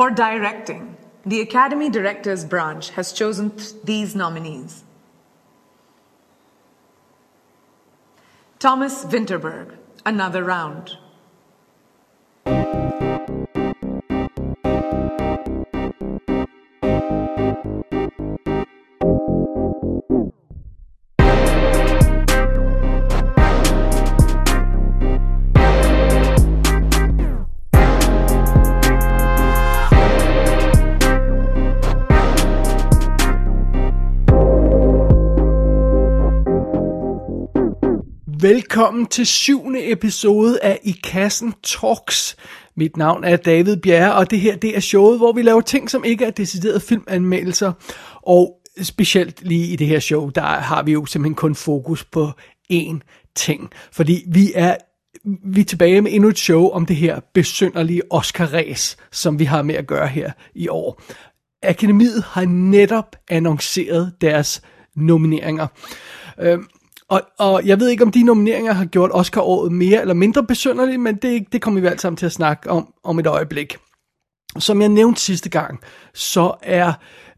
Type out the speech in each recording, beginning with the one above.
For directing, the Academy Directors Branch has chosen th- these nominees Thomas Winterberg, Another Round. Velkommen til syvende episode af I Kassen Talks. Mit navn er David Bjerre, og det her det er showet, hvor vi laver ting, som ikke er deciderede filmanmeldelser. Og specielt lige i det her show, der har vi jo simpelthen kun fokus på én ting. Fordi vi er vi er tilbage med endnu et show om det her besynderlige Oscar-ræs, som vi har med at gøre her i år. Akademiet har netop annonceret deres nomineringer. Øhm, og, og jeg ved ikke, om de nomineringer har gjort Oscar-året mere eller mindre besynderligt, men det, det kommer vi alt sammen til at snakke om om et øjeblik. Som jeg nævnte sidste gang, så er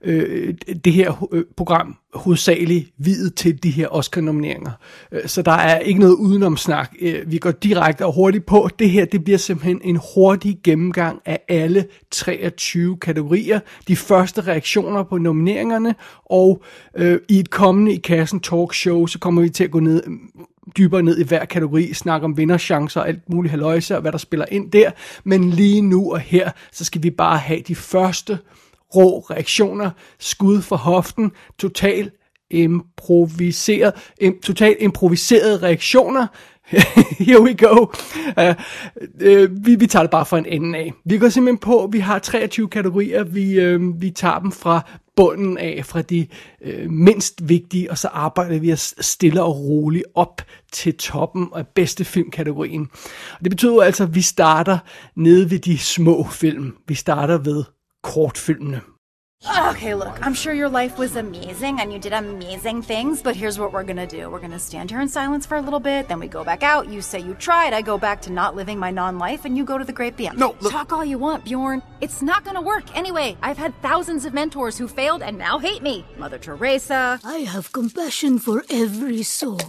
øh, det her øh, program hovedsageligt videt til de her Oscar-nomineringer. Øh, så der er ikke noget udenomsnak. Øh, vi går direkte og hurtigt på. Det her det bliver simpelthen en hurtig gennemgang af alle 23 kategorier. De første reaktioner på nomineringerne, og øh, i et kommende i kassen talkshow, så kommer vi til at gå ned dybere ned i hver kategori, snakke om vinderchancer og alt muligt haløjse og hvad der spiller ind der. Men lige nu og her, så skal vi bare have de første rå reaktioner, skud for hoften, total improviseret, im, totalt improviserede reaktioner. Here we go. Uh, uh, vi, vi tager det bare fra en ende af. Vi går simpelthen på, vi har 23 kategorier, vi, uh, vi tager dem fra bunden af, fra de øh, mindst vigtige, og så arbejder vi os stille og roligt op til toppen af bedste filmkategorien. Og det betyder altså, at vi starter nede ved de små film. Vi starter ved kortfilmene. Okay, look, I'm sure your life was amazing and you did amazing things, but here's what we're gonna do. We're gonna stand here in silence for a little bit, then we go back out. You say you tried, I go back to not living my non life, and you go to the great beyond. No, look. Talk all you want, Bjorn. It's not gonna work. Anyway, I've had thousands of mentors who failed and now hate me. Mother Teresa, I have compassion for every soul.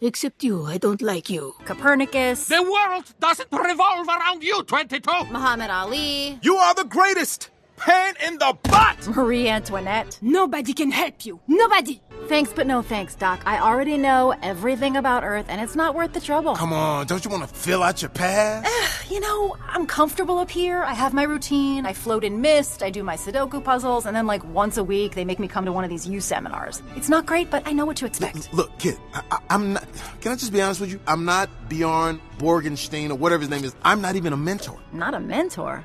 Except you, I don't like you. Copernicus, The world doesn't revolve around you, 22! Muhammad Ali, You are the greatest! Pain in the butt! Marie Antoinette. Nobody can help you. Nobody. Thanks, but no thanks, Doc. I already know everything about Earth, and it's not worth the trouble. Come on, don't you want to fill out your past? You know, I'm comfortable up here. I have my routine. I float in mist. I do my Sudoku puzzles, and then, like, once a week, they make me come to one of these youth seminars. It's not great, but I know what to expect. Look, kid, I, I, I'm not. Can I just be honest with you? I'm not Bjorn Borgenstein or whatever his name is. I'm not even a mentor. Not a mentor.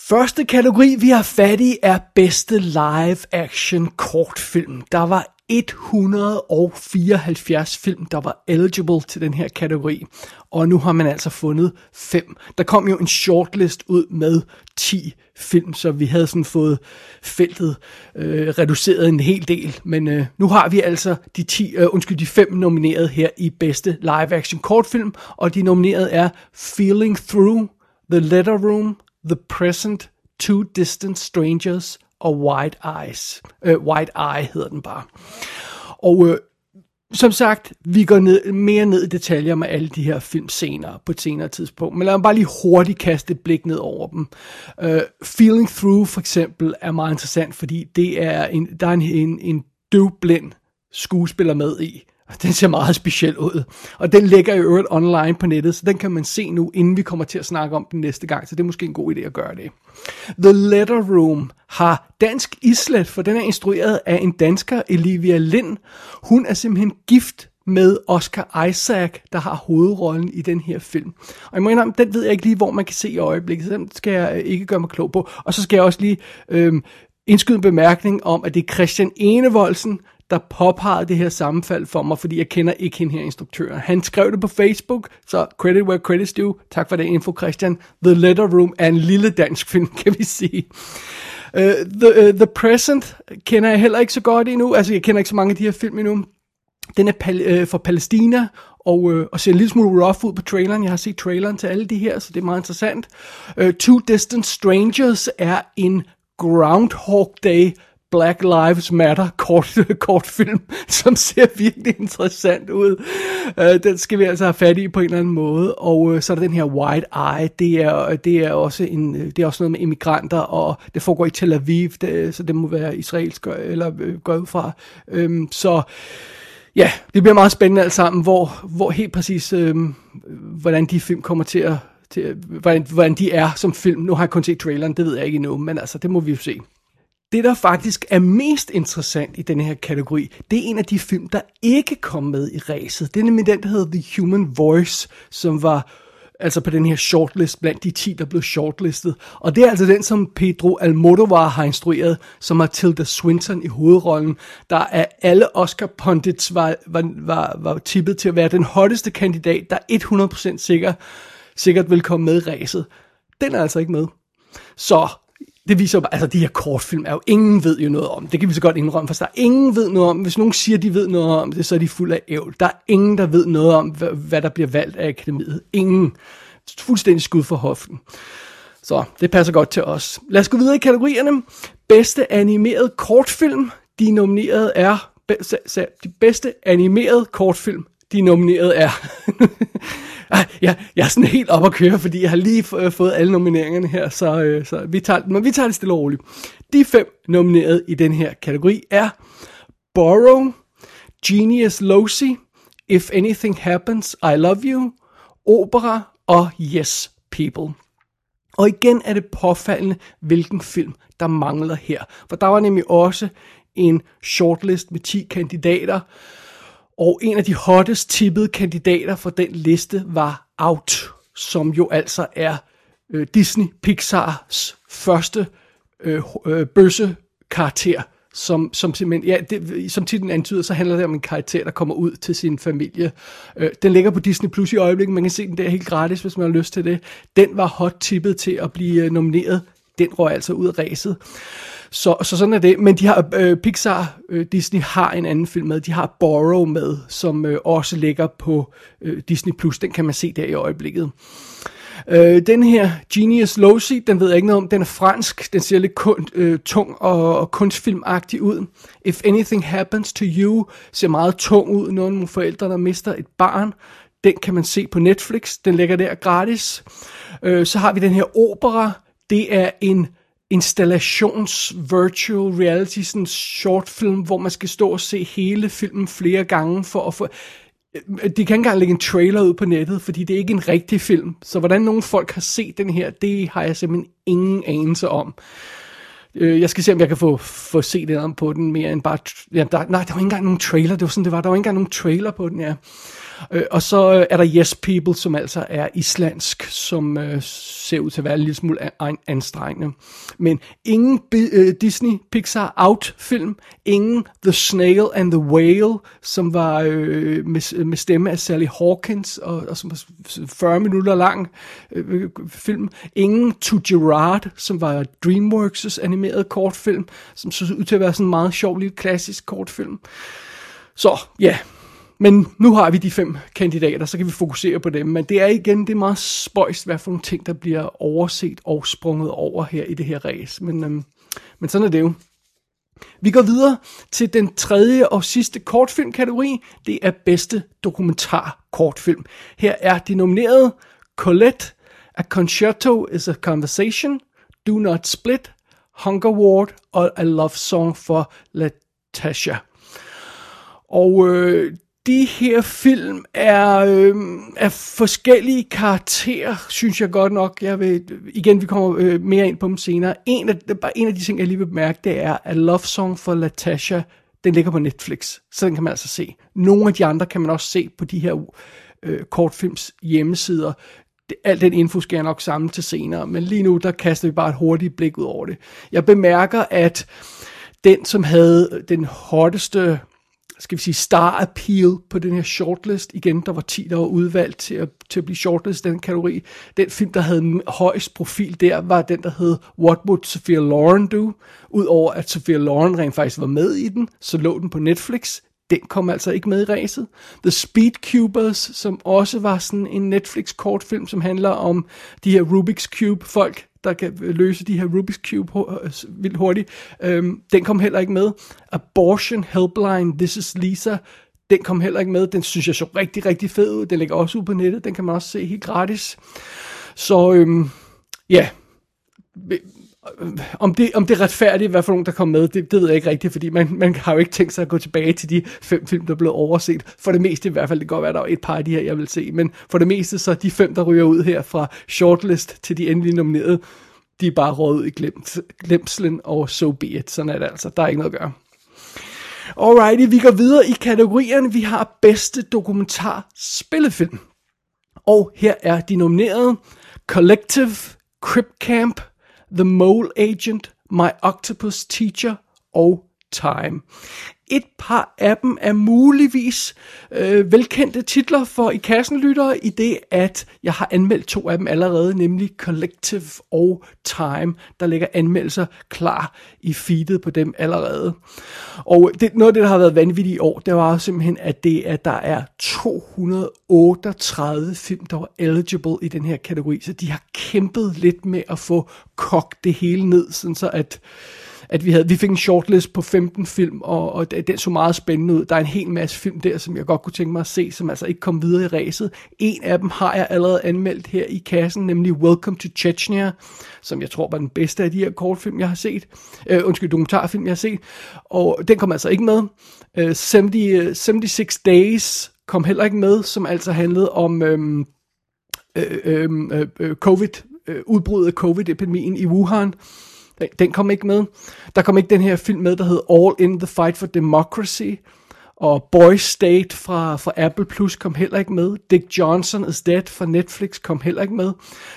Første kategori, vi har fat i, er bedste live action kortfilm. Der var 174 film, der var eligible til den her kategori, og nu har man altså fundet fem. Der kom jo en shortlist ud med 10 film, så vi havde sådan fået feltet øh, reduceret en hel del, men øh, nu har vi altså de 10, øh, undskyld, de fem nomineret her i bedste live action kortfilm, og de nomineret er Feeling Through, The Letter Room, The Present, Two Distant Strangers og White Eyes. Øh, White Eye hedder den bare. Og øh, som sagt, vi går ned, mere ned i detaljer med alle de her film senere, på et senere tidspunkt. Men lad mig bare lige hurtigt kaste et blik ned over dem. Uh, Feeling Through for eksempel er meget interessant, fordi det er en, der er en, en, en døvblind skuespiller med i. Den ser meget speciel ud. Og den ligger i øvrigt online på nettet, så den kan man se nu, inden vi kommer til at snakke om den næste gang. Så det er måske en god idé at gøre det. The Letter Room har dansk islet, for den er instrueret af en dansker, Olivia Lind. Hun er simpelthen gift med Oscar Isaac, der har hovedrollen i den her film. Og jeg må indrømme, den ved jeg ikke lige, hvor man kan se i øjeblikket, så den skal jeg øh, ikke gøre mig klog på. Og så skal jeg også lige øhm, indskyde en bemærkning om, at det er Christian Enevoldsen, der påpegede det her sammenfald for mig, fordi jeg kender ikke hende her instruktøren. Han skrev det på Facebook, så credit where credit's due. Tak for det info, Christian. The Letter Room er en lille dansk film, kan vi sige. Uh, the, uh, the Present kender jeg heller ikke så godt endnu. Altså, jeg kender ikke så mange af de her film endnu. Den er pal- øh, fra Palæstina, og, øh, og ser en lille smule rough ud på traileren. Jeg har set traileren til alle de her, så det er meget interessant. Øh, Two Distant Strangers er en Groundhog Day Black Lives Matter kort, kortfilm, som ser virkelig interessant ud. Uh, den skal vi altså have fat i på en eller anden måde. Og uh, så er der den her White Eye, det er, det er, også, en, det er også noget med immigranter, og det foregår i Tel Aviv, det, så det må være israelsk, eller øh, går ud fra. Um, så ja, det bliver meget spændende alt sammen, hvor, hvor helt præcis, um, hvordan de film kommer til at, til, hvordan, hvordan de er som film. Nu har jeg kun set traileren, det ved jeg ikke endnu, men altså, det må vi jo se. Det, der faktisk er mest interessant i den her kategori, det er en af de film, der ikke kom med i ræset. Det er nemlig den, der hedder The Human Voice, som var altså på den her shortlist blandt de 10, der blev shortlistet. Og det er altså den, som Pedro Almodovar har instrueret, som har Tilda Swinton i hovedrollen, der af alle Oscar-pundits var, var, var, var tippet til at være den hotteste kandidat, der 100% sikker, sikkert vil komme med i ræset. Den er altså ikke med. Så det viser jo altså de her kortfilm er jo, ingen ved jo noget om. Det kan vi så godt indrømme, for der er ingen ved noget om. Hvis nogen siger, de ved noget om det, så er de fuld af ævl. Der er ingen, der ved noget om, hvad, hvad der bliver valgt af akademiet. Ingen. Fuldstændig skud for hoften. Så det passer godt til os. Lad os gå videre i kategorierne. Bedste animeret kortfilm. De nominerede er... De bedste animerede kortfilm, de nominerede er... jeg, jeg er sådan helt op at køre, fordi jeg har lige øh, fået alle nomineringerne her, så, øh, så vi, tager, men vi tager det stille og roligt. De fem nominerede i den her kategori er Borrow, Genius Loci, If Anything Happens, I Love You, Opera og Yes People. Og igen er det påfaldende, hvilken film, der mangler her. For der var nemlig også en shortlist med 10 kandidater, og en af de hottest tippede kandidater for den liste var Out, som jo altså er øh, Disney Pixars første øh, øh, bøsse karakter, som, som simpelthen, ja, det, som titlen antyder, så handler det om en karakter, der kommer ud til sin familie. Øh, den ligger på Disney Plus i øjeblikket, man kan se den der helt gratis, hvis man har lyst til det. Den var hot tippet til at blive øh, nomineret. Den røg altså ud af ræset. Så, så sådan er det. Men de har, øh, Pixar, øh, Disney har en anden film med. De har Borrow med, som øh, også ligger på øh, Disney+. Plus. Den kan man se der i øjeblikket. Øh, den her Genius Loci, den ved jeg ikke noget om. Den er fransk. Den ser lidt kun, øh, tung og, og kunstfilmagtig ud. If Anything Happens to You ser meget tung ud. Nogle forældre, der mister et barn. Den kan man se på Netflix. Den ligger der gratis. Øh, så har vi den her opera. Det er en installations virtual reality sådan short film, hvor man skal stå og se hele filmen flere gange for at få øh, de kan ikke engang lægge en trailer ud på nettet, fordi det er ikke en rigtig film. Så hvordan nogle folk har set den her, det har jeg simpelthen ingen anelse om. Øh, jeg skal se, om jeg kan få, få set det om på den mere end bare... Ja, der, nej, der var ikke engang nogen trailer. Det var sådan, det var. Der var ikke engang nogen trailer på den, ja. Øh, og så øh, er der Yes People, som altså er islandsk, som øh, ser ud til at være en lille smule an- anstrengende. Men ingen øh, Disney Pixar Out film, ingen The Snail and the Whale, som var øh, med, med stemme af Sally Hawkins, og, og som var 40 minutter lang øh, øh, film. Ingen To Gerard, som var DreamWorks' animerede kortfilm, som så ud til at være sådan en meget sjov lille klassisk kortfilm. Så ja, yeah men nu har vi de fem kandidater, så kan vi fokusere på dem. Men det er igen, det er meget spøjst, hvad for nogle ting, der bliver overset og sprunget over her i det her race. Men, øhm, men sådan er det jo. Vi går videre til den tredje og sidste kortfilmkategori. Det er bedste dokumentar kortfilm. Her er de nominerede Colette, A Concerto is a Conversation, Do Not Split, Hunger Ward og A Love Song for Latasha. Og øh, de her film er, øh, er forskellige karakterer, synes jeg godt nok. Jeg vil, igen, vi kommer øh, mere ind på dem senere. En af, bare en af de ting, jeg lige vil bemærke, det er, at Love Song for Latasha, den ligger på Netflix, så den kan man altså se. Nogle af de andre kan man også se på de her øh, kortfilms hjemmesider. Al den info skal jeg nok samle til senere, men lige nu, der kaster vi bare et hurtigt blik ud over det. Jeg bemærker, at den, som havde den hotteste skal vi sige, star appeal på den her shortlist. Igen, der var 10, der var udvalgt til at, til at blive shortlist i den kategori. Den film, der havde højst profil der, var den, der hed What Would Sophia Loren Do? Udover at Sophia Loren rent faktisk var med i den, så lå den på Netflix. den kom altså ikke med i ræset. The Speed Cubers, som også var sådan en Netflix kortfilm, som handler om de her Rubik's Cube folk, der kan løse de her Rubik's Cube øh, vildt hurtigt. Øhm, den kom heller ikke med. Abortion Helpline, This is Lisa, den kom heller ikke med. Den synes jeg så rigtig, rigtig fed ud. Den ligger også ude på nettet. Den kan man også se helt gratis. Så øhm, ja, om det, om det er retfærdigt, hvad for nogen, der kom med, det, det ved jeg ikke rigtigt, fordi man, man har jo ikke tænkt sig at gå tilbage til de fem film, der blev overset. For det meste i hvert fald, det kan godt være, der er et par af de her, jeg vil se, men for det meste, så de fem, der ryger ud her fra shortlist til de endelige nominerede, de er bare råd i glemt, glemslen, og so be it. Sådan er det altså. Der er ikke noget at gøre. Alrighty, vi går videre i kategorierne. Vi har bedste dokumentar spillefilm. Og her er de nominerede. Collective, Crip Camp, The Mole Agent, My Octopus Teacher og Time. Et par af dem er muligvis øh, velkendte titler for i kassenlyttere, i det at jeg har anmeldt to af dem allerede, nemlig Collective og Time. Der ligger anmeldelser klar i feedet på dem allerede. Og det, noget af det, der har været vanvittigt i år, det var simpelthen, at, det, at der er 238 film, der var eligible i den her kategori, så de har kæmpet lidt med at få kogt det hele ned, sådan så at at vi, havde, vi fik en shortlist på 15 film, og, og det, det så meget spændende ud. Der er en hel masse film der, som jeg godt kunne tænke mig at se, som altså ikke kom videre i ræset. En af dem har jeg allerede anmeldt her i kassen, nemlig Welcome to Chechnya, som jeg tror var den bedste af de her kortfilm, jeg har set. Øh, undskyld, dokumentarfilm, jeg har set. Og den kom altså ikke med. Øh, 70, 76 øh, Days kom heller ikke med, som altså handlede om øhm, øh, øhm, øh, øh, covid, øh, udbruddet af covid-epidemien i Wuhan. Øh, den kom ikke med. Der kom ikke den her film med, der hed All in the Fight for Democracy. Og Boy State fra, fra Apple Plus kom heller ikke med. Dick Johnson is Dead fra Netflix kom heller ikke med.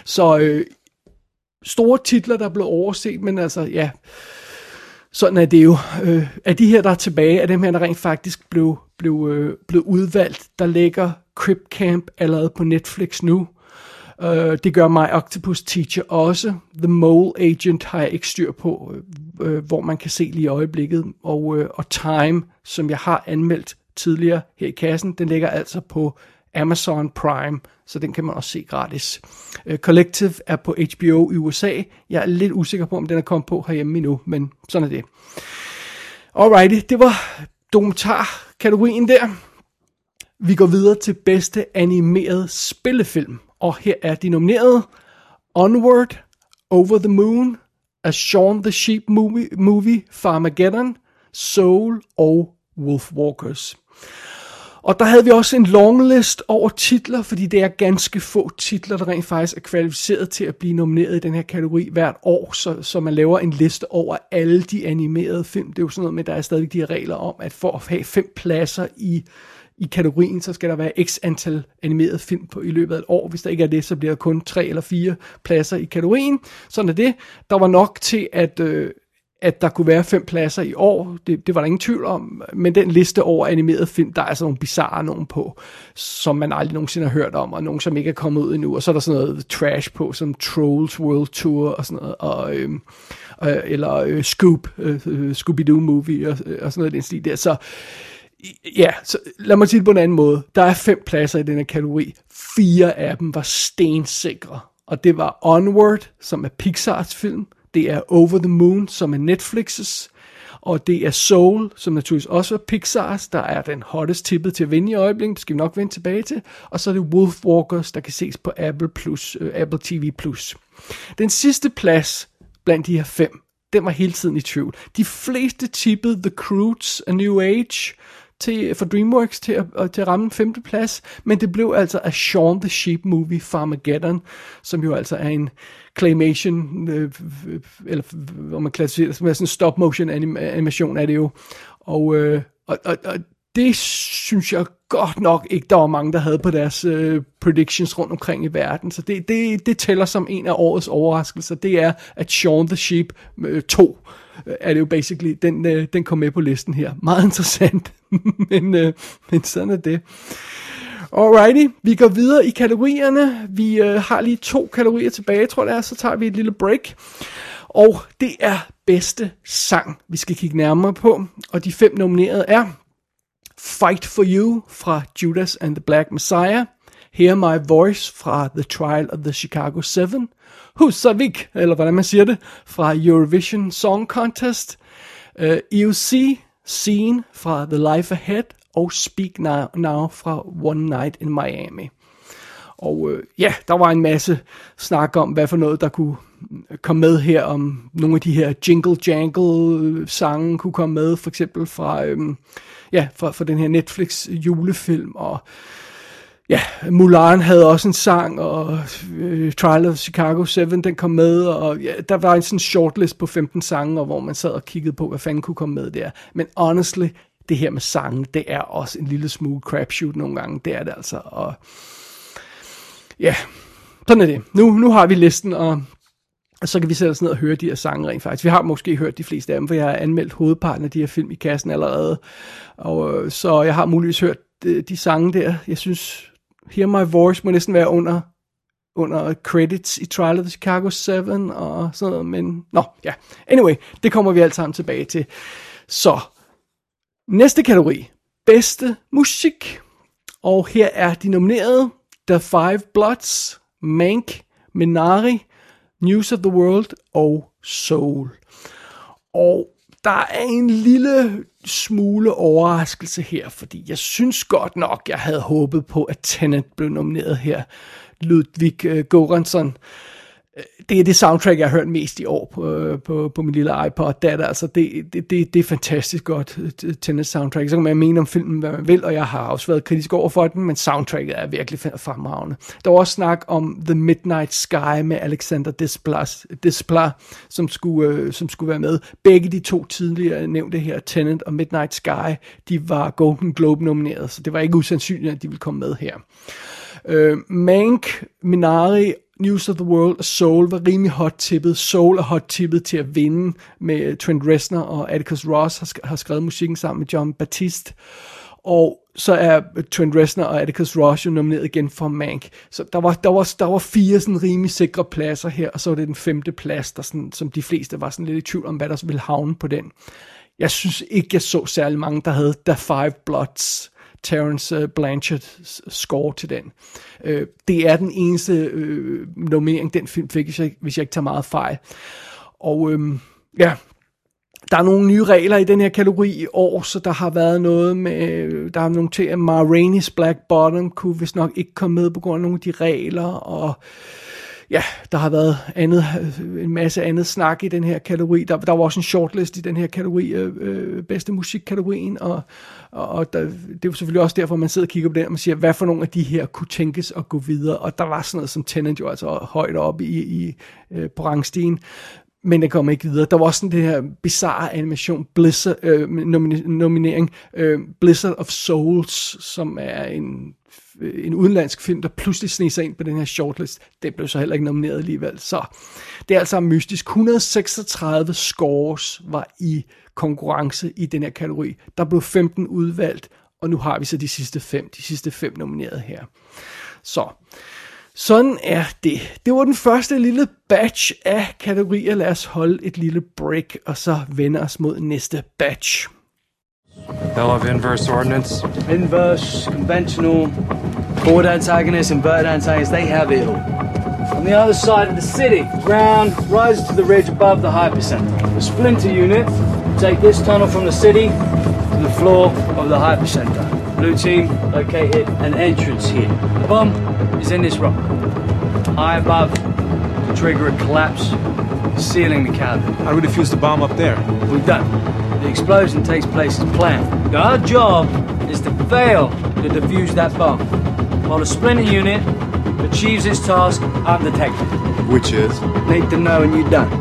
Så øh, store titler, der blev overset, men altså ja, sådan er det jo. Øh, af de her, der er tilbage, af dem her, der rent faktisk blev, blev, øh, blev udvalgt, der ligger Crip Camp allerede på Netflix nu. Uh, det gør mig Octopus Teacher også. The Mole Agent har jeg ikke styr på, uh, hvor man kan se lige i øjeblikket. Og, uh, og Time, som jeg har anmeldt tidligere her i kassen, den ligger altså på Amazon Prime, så den kan man også se gratis. Uh, Collective er på HBO i USA. Jeg er lidt usikker på, om den er kommet på herhjemme endnu, men sådan er det. Alrighty, det var dokumentar-kategorien der. Vi går videre til bedste animeret spillefilm. Og her er de nomineret. Onward, Over the Moon, A Shaun the Sheep Movie, movie Farmageddon, Soul og Wolfwalkers. Og der havde vi også en longlist over titler, fordi det er ganske få titler, der rent faktisk er kvalificeret til at blive nomineret i den her kategori hvert år, så, så man laver en liste over alle de animerede film. Det er jo sådan noget med, der er stadig de her regler om, at for at have fem pladser i i kategorien, så skal der være x antal animerede film på i løbet af et år. Hvis der ikke er det, så bliver der kun tre eller fire pladser i kategorien. Sådan er det. Der var nok til, at, øh, at der kunne være fem pladser i år. Det, det var der ingen tvivl om. Men den liste over animerede film, der er altså nogle bizarre nogen på, som man aldrig nogensinde har hørt om, og nogen, som ikke er kommet ud endnu. Og så er der sådan noget trash på, som Trolls World Tour og sådan noget. Og, øh, øh, eller øh, Scoop, øh, øh Scooby-Doo Movie og, øh, og sådan noget den stil der. Så ja, så lad mig sige det på en anden måde. Der er fem pladser i denne kategori. Fire af dem var stensikre. Og det var Onward, som er Pixars film. Det er Over the Moon, som er Netflix's. Og det er Soul, som naturligvis også er Pixar's, der er den hottest tippet til at vinde i øjeblikket. Det skal vi nok vende tilbage til. Og så er det Wolfwalkers, der kan ses på Apple, Plus, uh, Apple TV+. Plus. Den sidste plads blandt de her fem, den var hele tiden i tvivl. De fleste tippede The Croods A New Age, til, for DreamWorks til at, til at ramme en femte plads, men det blev altså A Shaun the Sheep Movie Farmageddon, som jo altså er en claymation, øh, eller hvor man klassificerer det som sådan en stop motion anim, animation er det jo, og, øh, og, og, og det synes jeg godt nok ikke, der var mange, der havde på deres øh, predictions rundt omkring i verden. Så det, det, det tæller som en af årets overraskelser. Det er, at Shaun the Sheep øh, 2 Øh, Øh, er det jo basically, den, øh, den kom med på listen her. Meget interessant, men, øh, men sådan er det. Alrighty, vi går videre i kategorierne. Vi øh, har lige to kategorier tilbage, tror jeg, så tager vi et lille break. Og det er bedste sang, vi skal kigge nærmere på. Og de fem nominerede er Fight for You fra Judas and the Black Messiah, Hear My Voice fra The Trial of the Chicago 7, Husavik, eller hvordan man siger det, fra Eurovision Song Contest, øh, uh, EUC, Scene fra The Life Ahead, og Speak Now, Now fra One Night in Miami. Og øh, ja, der var en masse snak om, hvad for noget, der kunne øh, komme med her, om nogle af de her jingle jangle øh, sange kunne komme med, for eksempel fra, øh, ja, fra, fra den her Netflix julefilm, og ja, Mulan havde også en sang, og øh, Trial of Chicago 7, den kom med, og ja, der var en sådan shortlist på 15 sange, og hvor man sad og kiggede på, hvad fanden kunne komme med der. Men honestly, det her med sange, det er også en lille smule crapshoot nogle gange, det er det altså, og ja, sådan er det. Nu, nu har vi listen, og så kan vi sætte os ned og høre de her sange rent faktisk. Vi har måske hørt de fleste af dem, for jeg har anmeldt hovedparten af de her film i kassen allerede. Og øh, så jeg har muligvis hørt de, de sange der. Jeg synes, Hear My Voice må næsten være under under credits i Trial of the Chicago 7 og sådan noget, men nå, ja. Anyway, det kommer vi alt sammen tilbage til. Så, næste kategori, bedste musik. Og her er de nominerede The Five Bloods, Mank, Minari, News of the World og Soul. Og der er en lille smule overraskelse her, fordi jeg synes godt nok, jeg havde håbet på, at Tenet blev nomineret her. Ludvig uh, Øh, det er det soundtrack, jeg har hørt mest i år på, på, på min lille iPod. Det er det, altså, det, det, det, det er fantastisk godt, øh, Tennis soundtrack. Så kan man mene om filmen, hvad man vil, og jeg har også været kritisk over for den, men soundtracket er virkelig fremragende. Der var også snak om The Midnight Sky med Alexander Desplat, Desplat som, skulle, øh, som skulle være med. Begge de to tidligere nævnte her, Tenet og Midnight Sky, de var Golden Globe nomineret, så det var ikke usandsynligt, at de ville komme med her. Øh, Mank, Minari News of the World og Soul var rimelig hot tippet. Soul er hot tippet til at vinde med Trent Reznor og Atticus Ross har, sk- har skrevet musikken sammen med John Batiste. Og så er Trent Reznor og Atticus Ross jo nomineret igen for Mank. Så der var, der var, der var fire sådan rimelig sikre pladser her, og så var det den femte plads, der sådan, som de fleste var sådan lidt i tvivl om, hvad der ville havne på den. Jeg synes ikke, jeg så særlig mange, der havde The Five Bloods Terence øh, Blanchards øh, score til den. Øh, det er den eneste øh, nominering, den film fik, hvis jeg, hvis jeg ikke tager meget fejl. Og øh, ja, der er nogle nye regler i den her kategori i år, så der har været noget med, øh, der er nogle til, at Ma Rainey's Black Bottom kunne vist nok ikke komme med på grund af nogle af de regler, og ja, der har været andet, øh, en masse andet snak i den her kategori. Der, der var også en shortlist i den her kategori, øh, øh bedste musikkategorien, og, og der, det er jo selvfølgelig også derfor, man sidder og kigger på det, og man siger, hvad for nogle af de her kunne tænkes at gå videre, og der var sådan noget som Tenant jo altså højt op i, i øh, på rangstigen, men det kom ikke videre. Der var også sådan det her bizarre animation, Blizzard, øh, nominering, øh, Blizzard of Souls, som er en Øh, en udenlandsk film, der pludselig sneg sig ind på den her shortlist. Den blev så heller ikke nomineret alligevel. Så det er altså mystisk. 136 scores var i konkurrence i den her kategori. Der blev 15 udvalgt, og nu har vi så de sidste fem, de sidste fem nomineret her. Så sådan er det. Det var den første lille batch af kategorier. Lad os holde et lille break, og så vende os mod næste batch. Bill of inverse ordnance. Inverse, conventional, forward antagonist, inverted antagonist, they have it all. On the other side of the city, ground rises to the ridge above the hypercenter. The splinter unit take this tunnel from the city to the floor of the hypercenter. Blue team located an entrance here. The bomb is in this rock. High above to trigger a collapse, sealing the cabin. How do we defuse the bomb up there? We've done. The explosion takes place as planned. Our job is to fail to defuse that bomb, while the splinter unit achieves its task undetected. Which is? Need to know and you're done.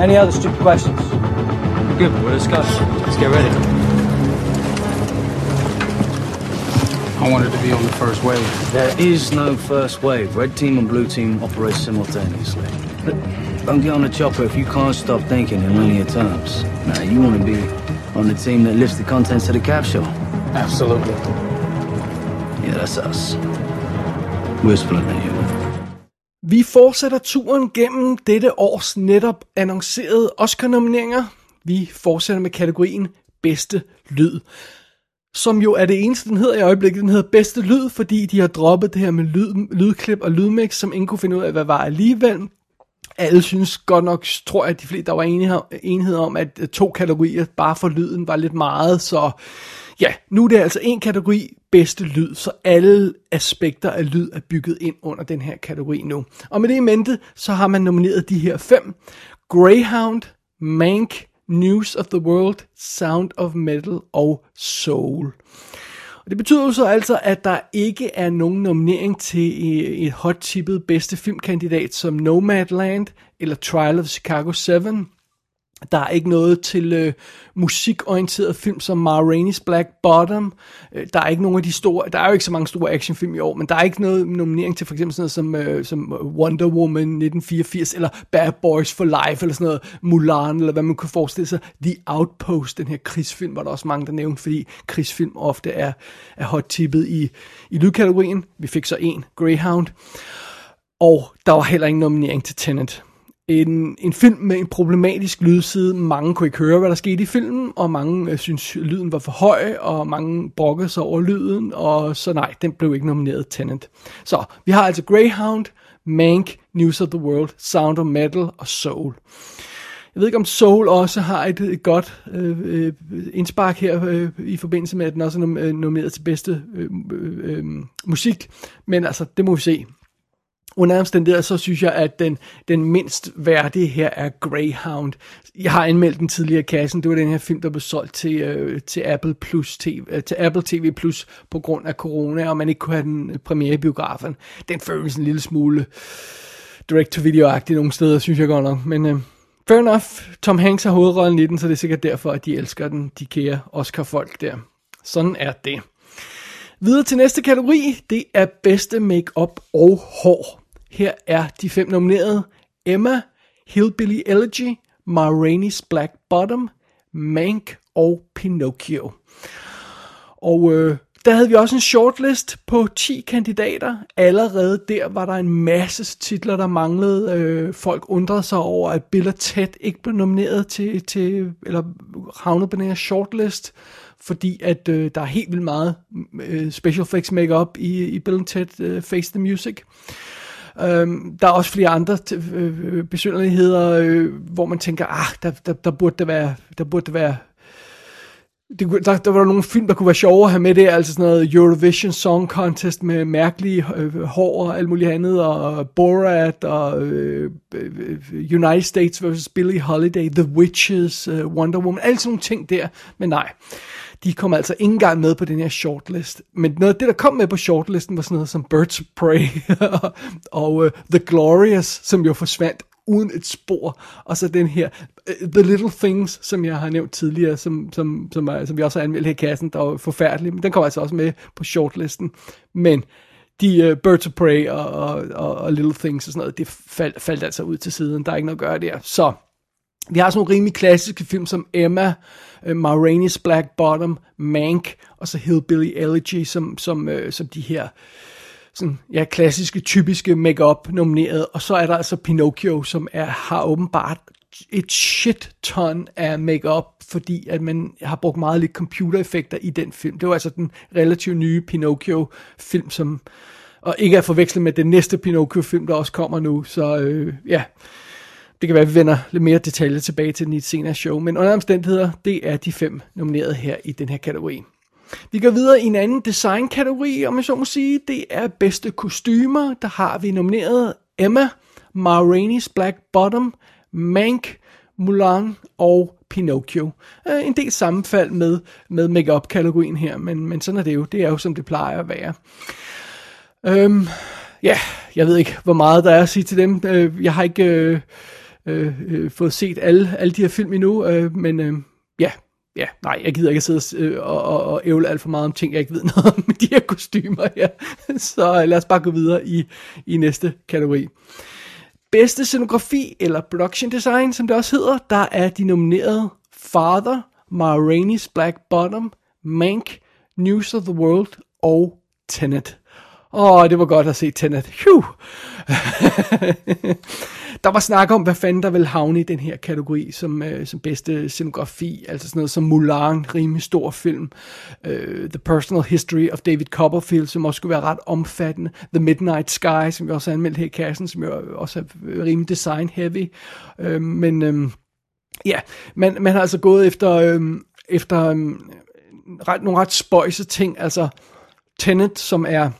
Any other stupid questions? Good, well, let's go. Let's get ready. I wanted to be on the first wave. There is no first wave. Red team and blue team operate simultaneously. Don't get on the chopper if you can't stop thinking in linear terms. Now, you want to be on the team that lifts the contents of the capsule. Absolutely. Yeah, that's us. We're splitting you. Vi fortsætter turen gennem dette års netop annoncerede Oscar-nomineringer. Vi fortsætter med kategorien bedste lyd. som jo er det eneste, den hedder i øjeblikket. Den hedder Bedste Lyd, fordi de har droppet det her med lyd, lydklip og lydmix, som ingen kunne finde ud af, hvad var alligevel. Alle synes godt nok, tror jeg, at de fleste, der var enighed, enighed om, at to kategorier bare for lyden var lidt meget, så ja, nu er det altså en kategori bedste lyd, så alle aspekter af lyd er bygget ind under den her kategori nu. Og med det i mente, så har man nomineret de her fem. Greyhound, Mank, News of the World, Sound of Metal og Soul. Og det betyder jo så altså, at der ikke er nogen nominering til øh, et hot-tippet bedste filmkandidat som Nomadland eller Trial of Chicago 7. Der er ikke noget til øh, musikorienteret film som Ma Rainey's Black Bottom. Øh, der er ikke nogen af de store, der er jo ikke så mange store actionfilm i år, men der er ikke noget nominering til for eksempel sådan noget som, øh, som Wonder Woman 1984, eller Bad Boys for Life, eller sådan noget Mulan, eller hvad man kunne forestille sig. The Outpost, den her krigsfilm, var der også mange, der nævnte, fordi krigsfilm ofte er, er hot-tippet i, i lydkategorien. Vi fik så en, Greyhound. Og der var heller ingen nominering til Tenet en, en film med en problematisk lydside. Mange kunne ikke høre, hvad der skete i filmen, og mange øh, synes, lyden var for høj, og mange brokkede sig over lyden, og så nej, den blev ikke nomineret Tenant. Så vi har altså Greyhound, Mank, News of the World, Sound of Metal og Soul. Jeg ved ikke, om Soul også har et, et godt øh, øh indspark her øh, i forbindelse med, at den også er øh, nomineret til bedste øh, øh, øh, musik, men altså, det må vi se under omstændigheder, så synes jeg, at den, den mindst værdige her er Greyhound. Jeg har anmeldt den tidligere i kassen. Det var den her film, der blev solgt til, øh, til Apple Plus TV, øh, til Apple TV Plus på grund af corona, og man ikke kunne have den øh, premiere i biografen. Den føles en lille smule direct-to-video-agtig nogle steder, synes jeg godt nok. Men øh, fair enough. Tom Hanks har hovedrollen i den, så det er sikkert derfor, at de elsker den, de kære Oscar-folk der. Sådan er det. Videre til næste kategori, det er bedste makeup og hår. Her er de fem nominerede. Emma, Hillbilly Elegy, Ma Rainey's Black Bottom, Mank og Pinocchio. Og øh, der havde vi også en shortlist på 10 kandidater. Allerede der var der en masse titler, der manglede. Øh, folk undrede sig over, at Bill Ted ikke blev nomineret til, til eller havnet på den her shortlist, fordi at øh, der er helt vildt meget øh, special effects makeup i, i Bill Ted øh, Face the Music. Øhm, der er også flere andre øh, øh, besynderligheder, øh, hvor man tænker, ah, der, der, der burde det være, der burde det være det, der, der var nogle film, der kunne være sjovere at have med det, altså sådan noget Eurovision Song Contest med mærkelige øh, hår og alt muligt andet, og Borat, og øh, øh, United States vs. Billie Holiday, The Witches, øh, Wonder Woman, alle sådan nogle ting der, men nej de kom altså ikke engang med på den her shortlist. Men noget af det, der kom med på shortlisten, var sådan noget som Birds of Prey og uh, The Glorious, som jo forsvandt uden et spor. Og så den her uh, The Little Things, som jeg har nævnt tidligere, som, som, som, er, som vi også har anmeldt her i kassen, der var forfærdelig. Men den kom altså også med på shortlisten. Men de uh, Birds of Prey og, og, og, og Little Things og sådan noget, det faldt, faldt altså ud til siden. Der er ikke noget at gøre der. Så vi har sådan nogle rimelig klassiske film som Emma, øh, Ma Rainey's Black Bottom, Mank og så Hillbilly Elegy som, som, øh, som de her sådan, ja, klassiske, typiske makeup nomineret. Og så er der altså Pinocchio, som er, har åbenbart et shit ton af makeup, fordi at man har brugt meget lidt computereffekter i den film. Det var altså den relativt nye Pinocchio-film, som og ikke er forvekslet med den næste Pinocchio-film, der også kommer nu. Så øh, ja, det kan være, at vi vender lidt mere detaljer tilbage til den i et senere show, men under omstændigheder, det er de fem nominerede her i den her kategori. Vi går videre i en anden designkategori, om jeg så må sige. Det er bedste kostymer. Der har vi nomineret Emma, Ma Rainey's Black Bottom, Mank, Mulan og Pinocchio. Øh, en del sammenfald med, med make-up-kategorien her, men, men sådan er det jo. Det er jo, som det plejer at være. Øhm, ja, jeg ved ikke, hvor meget der er at sige til dem. Øh, jeg har ikke... Øh, øh, øh, fået set alle, alle de her film endnu, øh, men øh, ja, ja, nej, jeg gider ikke at sidde og, øh, og, og ævle alt for meget om ting, jeg ikke ved noget om med de her kostymer her. Så øh, lad os bare gå videre i, i næste kategori. Bedste scenografi, eller production design, som det også hedder, der er de nominerede Father, Ma Rainey's Black Bottom, Mank, News of the World og Tenet. Åh, oh, det var godt at se Tenet. der var snak om, hvad fanden der ville havne i den her kategori som, øh, som bedste scenografi, altså sådan noget som Mulan, rimelig stor film, øh, The Personal History of David Copperfield, som også skulle være ret omfattende, The Midnight Sky, som vi også har anmeldt her i kassen, som jo også er rimelig design heavy, øh, men øh, ja, man, man har altså gået efter, øh, efter øh, ret, nogle ret spøjse ting, altså Tenet, som er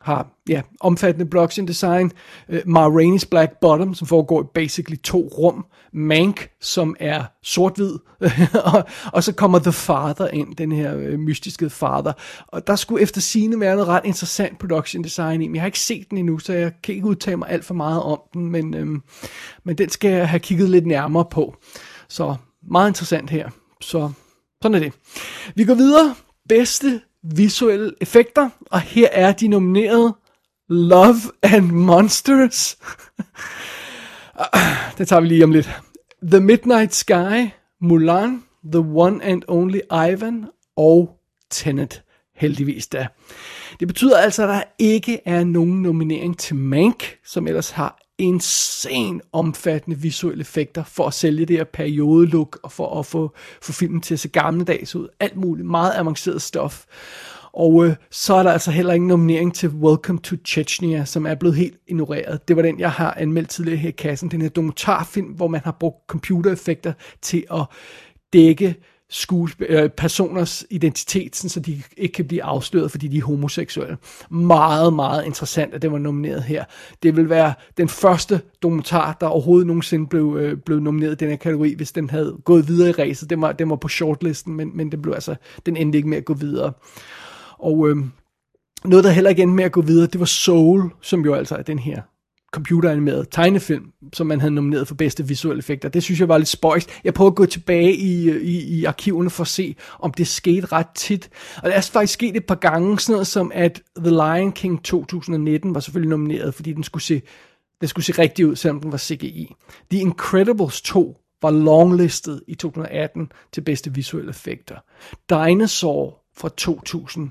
har ja, omfattende blockchain design, uh, øh, Ma Rainey's Black Bottom, som foregår i basically to rum, Mank, som er sort-hvid, og, og så kommer The Father ind, den her uh, mystiske Father, og der skulle efter sine være noget ret interessant production design i, men jeg har ikke set den endnu, så jeg kan ikke udtale mig alt for meget om den, men, øhm, men den skal jeg have kigget lidt nærmere på, så meget interessant her, så sådan er det. Vi går videre, bedste visuelle effekter, og her er de nomineret Love and Monsters. det tager vi lige om lidt. The Midnight Sky, Mulan, The One and Only Ivan og Tenet. Heldigvis da. Det betyder altså, at der ikke er nogen nominering til Mank, som ellers har insane omfattende visuelle effekter for at sælge det her periodelook og for at få, få filmen til at se gammeldags ud. Alt muligt, meget avanceret stof. Og øh, så er der altså heller ingen nominering til Welcome to Chechnya, som er blevet helt ignoreret. Det var den, jeg har anmeldt tidligere her i kassen. Den her dokumentarfilm, hvor man har brugt computereffekter til at dække skuesp- øh, personers identitet, så de ikke kan blive afsløret, fordi de er homoseksuelle. Meget, meget interessant, at det var nomineret her. Det vil være den første dokumentar, der overhovedet nogensinde blev, øh, blev nomineret i den her kategori, hvis den havde gået videre i ræset. Den var, den var på shortlisten, men, men det blev altså, den endte ikke med at gå videre. Og øh, noget, der heller ikke endte med at gå videre, det var Soul, som jo altså er den her computeranimeret tegnefilm, som man havde nomineret for bedste visuelle effekter. Det synes jeg var lidt spøjst. Jeg prøvede at gå tilbage i, i, i arkiverne for at se, om det skete ret tit. Og det er faktisk sket et par gange, sådan noget som at The Lion King 2019 var selvfølgelig nomineret, fordi den skulle se, den skulle se rigtig ud, selvom den var CGI. The Incredibles 2 var longlistet i 2018 til bedste visuelle effekter. Dinosaur fra 2000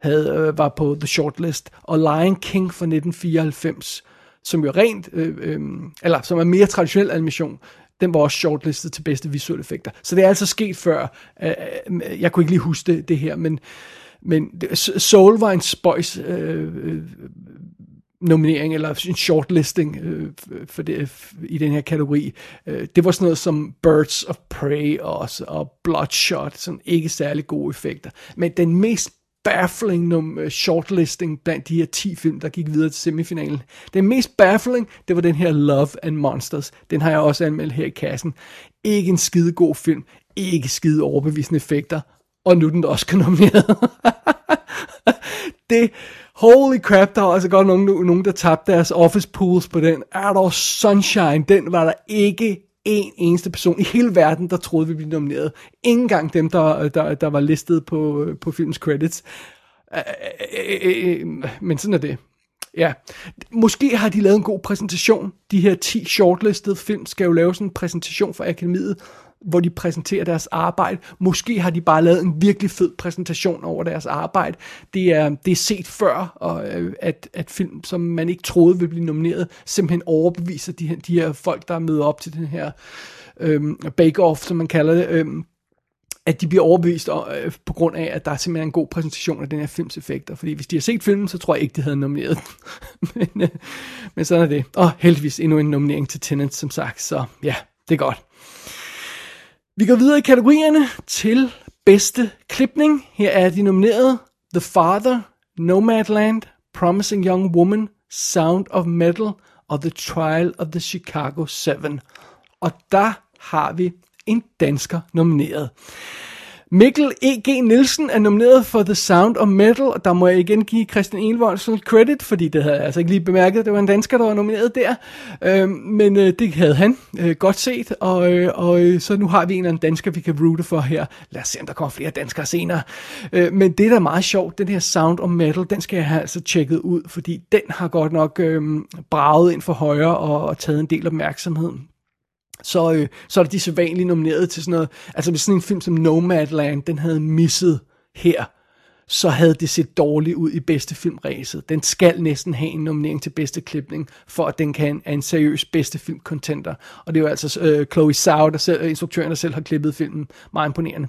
havde, øh, var på The Shortlist, og Lion King fra 1994 som jo rent, øh, øh, eller som er mere traditionel animation, den var også shortlistet til bedste visuelle effekter. Så det er altså sket før. Øh, øh jeg kunne ikke lige huske det, det her, men, men Soul var en spøjs øh, øh, nominering, eller en shortlisting øh, for det, i den her kategori. Øh, det var sådan noget som Birds of Prey også, og Bloodshot, sådan ikke særlig gode effekter. Men den mest baffling num, øh, shortlisting blandt de her 10 film, der gik videre til semifinalen. Den mest baffling, det var den her Love and Monsters. Den har jeg også anmeldt her i kassen. Ikke en skide god film, ikke skide overbevisende effekter, og nu er den også nomineret. det, holy crap, der var altså godt nogen, nogen der tabte deres office pools på den. Er der Sunshine, den var der ikke en eneste person i hele verden, der troede, vi ville blive nomineret. Ingen gang dem, der, der, der var listet på, på filmens credits. Men sådan er det. Ja, måske har de lavet en god præsentation. De her 10 shortlisted film skal jo lave sådan en præsentation for akademiet, hvor de præsenterer deres arbejde. Måske har de bare lavet en virkelig fed præsentation over deres arbejde. Det er, det er set før, og, øh, at, at film, som man ikke troede ville blive nomineret, simpelthen overbeviser de her, de her folk, der er med op til den her øhm, bake-off, som man kalder det, øhm, at de bliver overbevist øh, på grund af, at der er simpelthen en god præsentation af den her films effekter. Fordi hvis de har set filmen, så tror jeg ikke, de havde nomineret men, øh, men sådan er det. Og heldigvis endnu en nominering til Tenet, som sagt. Så ja, det er godt. Vi går videre i kategorierne til bedste klipning. Her er de nomineret The Father, Nomadland, Promising Young Woman, Sound of Metal og The Trial of the Chicago 7. Og der har vi en dansker nomineret. Mikkel E.G. Nielsen er nomineret for The Sound of Metal, og der må jeg igen give Christian Elvoldsen credit, fordi det havde jeg altså ikke lige bemærket, det var en dansker, der var nomineret der. Øh, men øh, det havde han øh, godt set, og, øh, og øh, så nu har vi en eller anden dansker, vi kan route for her. Lad os se, om der kommer flere danskere senere. Øh, men det, der er meget sjovt, den her Sound of Metal, den skal jeg have altså tjekket ud, fordi den har godt nok øh, braget ind for højre og, og taget en del opmærksomhed så, øh, så er der de sædvanlige nomineret til sådan noget. Altså hvis sådan en film som Nomadland, den havde misset her, så havde det set dårligt ud i bedste filmræset. Den skal næsten have en nominering til bedste klipning, for at den kan er en seriøs bedste filmcontender. Og det er jo altså øh, Chloe Zhao, der selv, instruktøren, der selv har klippet filmen. Meget imponerende.